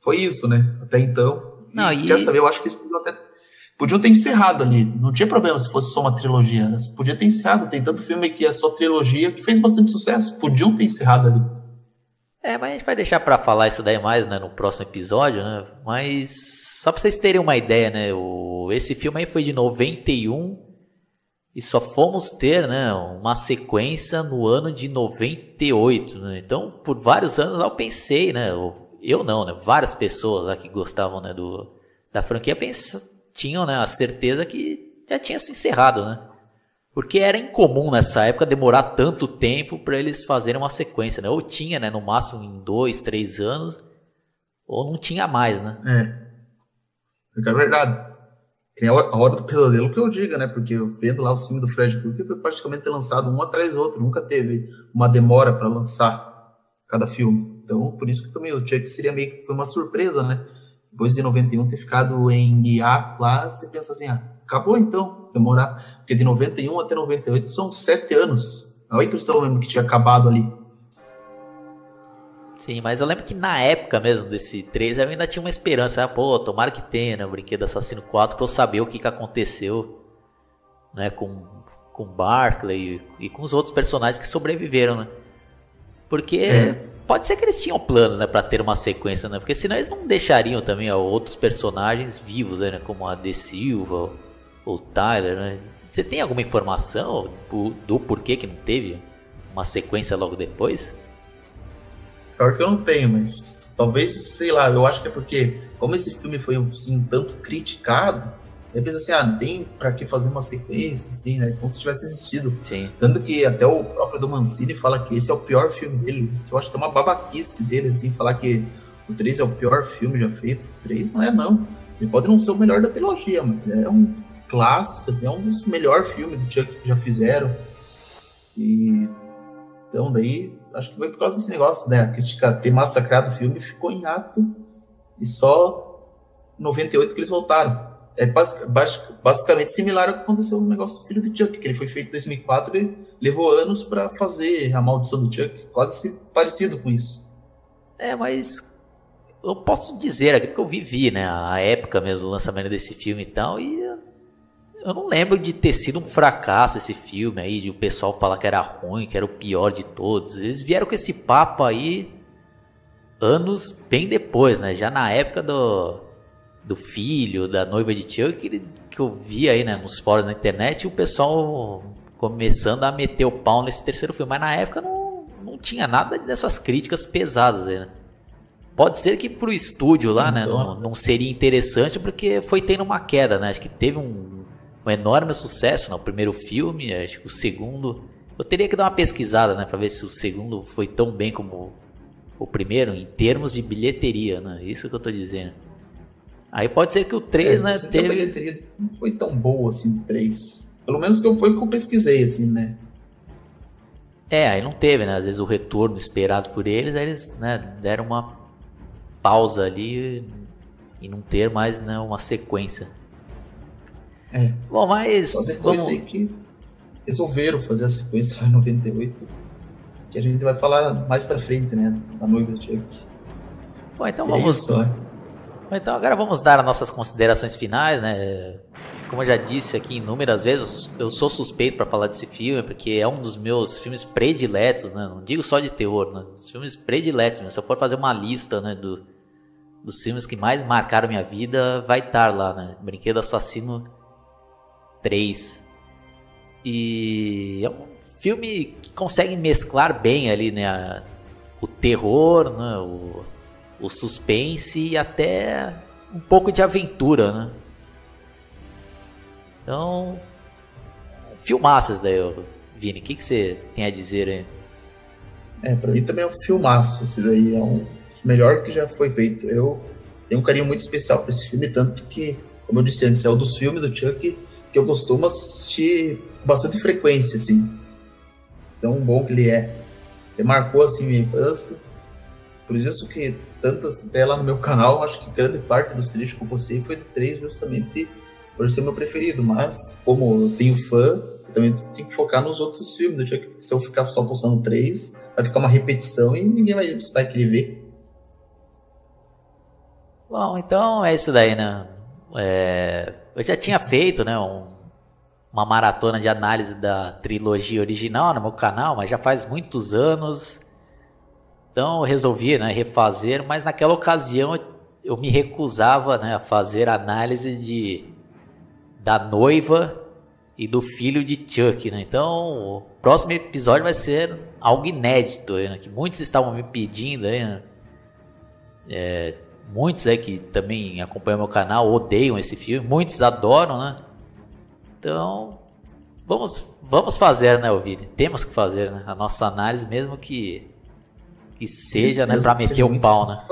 foi isso, né? Até então. Não, e... Quer saber? Eu acho que podiam até. Podiam ter encerrado ali. Não tinha problema se fosse só uma trilogia. Eles podiam ter encerrado. Tem tanto filme que é só trilogia que fez bastante sucesso. Podiam ter encerrado ali. É, mas a gente vai deixar para falar isso daí mais, né, no próximo episódio, né? Mas só para vocês terem uma ideia, né, o esse filme aí foi de 91 e só fomos ter né, uma sequência no ano de 98. Né? Então, por vários anos eu pensei, né? Eu não, né? Várias pessoas lá que gostavam né, do, da franquia pens tinham né, a certeza que já tinha se encerrado, né? Porque era incomum nessa época demorar tanto tempo para eles fazerem uma sequência, né? Ou tinha, né, no máximo em dois, três anos, ou não tinha mais, né? É. É verdade. É a hora do pesadelo que eu diga, né? Porque vendo lá o filme do Fred Krueger foi praticamente lançado um atrás do outro, nunca teve uma demora para lançar cada filme. Então, por isso que também o Chuck seria meio que foi uma surpresa, né? Depois de 91 ter ficado em hiato lá, você pensa assim, ah, acabou então, demorar. Porque de 91 até 98 são sete anos. Olha a impressão mesmo que tinha acabado ali. Sim, mas eu lembro que na época mesmo desse 3 eu ainda tinha uma esperança. Ah, pô, tomara que tenha, né? O Brinquedo Assassino 4 pra eu saber o que, que aconteceu, né? Com, com Barclay e, e com os outros personagens que sobreviveram, né? Porque é. Pode ser que eles tinham planos, né? Pra ter uma sequência, né? Porque senão eles não deixariam também ó, outros personagens vivos, né? Como a De Silva ou o Tyler, né? Você tem alguma informação do, do porquê que não teve uma sequência logo depois? Pior que eu não tenho, mas talvez, sei lá, eu acho que é porque, como esse filme foi assim, tanto criticado, eu penso assim, ah, tem pra que fazer uma sequência, assim, né? Como se tivesse existido. Sim. Tanto que até o próprio do Mancini fala que esse é o pior filme dele. Eu acho que é uma babaquice dele, assim, falar que o 3 é o pior filme já feito. O 3 não é, não. Ele pode não ser o melhor da trilogia, mas é um clássico, assim, é um dos melhores filmes do Chuck que já fizeram. E então daí acho que foi por causa desse negócio, né? A crítica ter massacrado o filme ficou em ato e só em 98 que eles voltaram. É basicamente similar ao que aconteceu no negócio do filho do Chuck, que ele foi feito em 2004 e levou anos para fazer a maldição do Chuck, quase parecido com isso. É, mas eu posso dizer aqui porque eu vivi, né, a época mesmo do lançamento desse filme e tal, e eu não lembro de ter sido um fracasso esse filme aí, de o pessoal falar que era ruim, que era o pior de todos. Eles vieram com esse papo aí anos bem depois, né? Já na época do, do filho, da noiva de Chuck, que, que eu vi aí né, nos fóruns na internet, o pessoal começando a meter o pau nesse terceiro filme. Mas na época não, não tinha nada dessas críticas pesadas aí, né? Pode ser que pro estúdio lá, né, não, não seria interessante porque foi tendo uma queda, né? Acho que teve um, um enorme sucesso no né, primeiro filme, acho que o segundo. Eu teria que dar uma pesquisada, né, para ver se o segundo foi tão bem como o primeiro em termos de bilheteria, né? Isso que eu tô dizendo. Aí pode ser que o 3, é, né, teve a bilheteria não foi tão boa assim de 3. Pelo menos que foi o que eu pesquisei assim, né? É, aí não teve, né? Às vezes o retorno esperado por eles, aí eles, né, deram uma pausa ali e não ter mais né, uma sequência. É. Bom, mas. Só depois vamos... aí que resolveram fazer a sequência em 98. Que a gente vai falar mais pra frente, né? Da noiva do Chuck. Bom, então é vamos. Isso, né? Então agora vamos dar as nossas considerações finais, né? Como eu já disse aqui inúmeras vezes, eu sou suspeito para falar desse filme, porque é um dos meus filmes prediletos, né? Não digo só de terror, né? Filmes prediletos? Se eu for fazer uma lista, né, do, dos filmes que mais marcaram minha vida, vai estar lá, né? Brinquedo Assassino 3. E é um filme que consegue mesclar bem ali, né? O terror, né? O, o suspense e até um pouco de aventura, né? Então, filmaços daí, Vini. O que, que você tem a dizer aí? É, pra mim também é um filmaço. Esse daí é um dos melhores que já foi feito. Eu tenho um carinho muito especial por esse filme, tanto que, como eu disse antes, é um dos filmes do Chuck que eu costumo assistir com bastante frequência, assim. Tão bom que ele é. Ele marcou, assim, minha infância. Por isso que, tanto até lá no meu canal, acho que grande parte dos trechos que eu postei foi de três justamente por ser meu preferido, mas como eu tenho fã, eu também tenho que focar nos outros filmes. Se eu ficar só postando três, vai ficar uma repetição e ninguém vai, vai querer ver. Bom, então é isso daí, né? É, eu já tinha feito, né, um, uma maratona de análise da trilogia original no meu canal, mas já faz muitos anos. Então eu resolvi, né, refazer, mas naquela ocasião eu me recusava, né, a fazer análise de da noiva e do filho de Chuck, né? Então, o próximo episódio vai ser algo inédito, né? Que muitos estavam me pedindo né? É, muitos que também acompanham meu canal odeiam esse filme, muitos adoram, né? Então, vamos, vamos fazer, né, Ouvir? Temos que fazer né? a nossa análise, mesmo que, que seja, Isso, né, para meter o pau, né?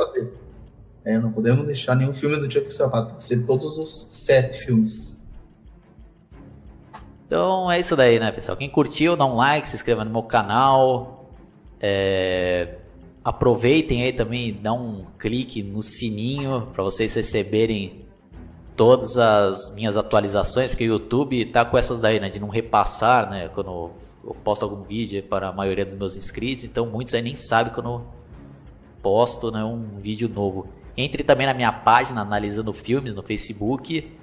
É, não podemos deixar nenhum filme do Chuck Sabato, tem ser todos os sete filmes. Então é isso daí, né, pessoal? Quem curtiu, dá um like, se inscreva no meu canal. É... Aproveitem aí também, dá um clique no sininho para vocês receberem todas as minhas atualizações, porque o YouTube tá com essas daí, né, de não repassar, né, quando eu posto algum vídeo para a maioria dos meus inscritos, então muitos aí nem sabem quando eu posto, né, um vídeo novo. Entre também na minha página analisando filmes no Facebook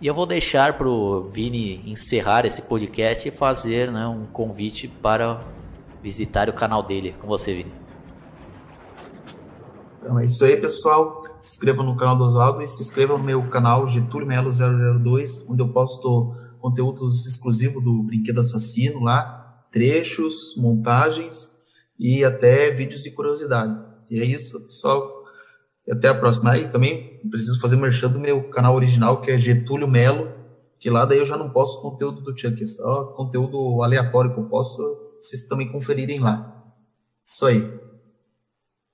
e eu vou deixar para o Vini encerrar esse podcast e fazer né, um convite para visitar o canal dele. Com você, Vini. Então é isso aí, pessoal. Se inscreva no canal do Oswaldo e se inscreva no meu canal Getúlio Melo 002, onde eu posto conteúdos exclusivos do Brinquedo Assassino lá, trechos, montagens e até vídeos de curiosidade. E é isso, pessoal. E até a próxima. Aí também preciso fazer merchan do meu canal original, que é Getúlio Melo, que lá daí eu já não posto conteúdo do Chuck, é só conteúdo aleatório que eu posso, vocês também conferirem lá. Isso aí.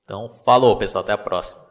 Então, falou, pessoal. Até a próxima.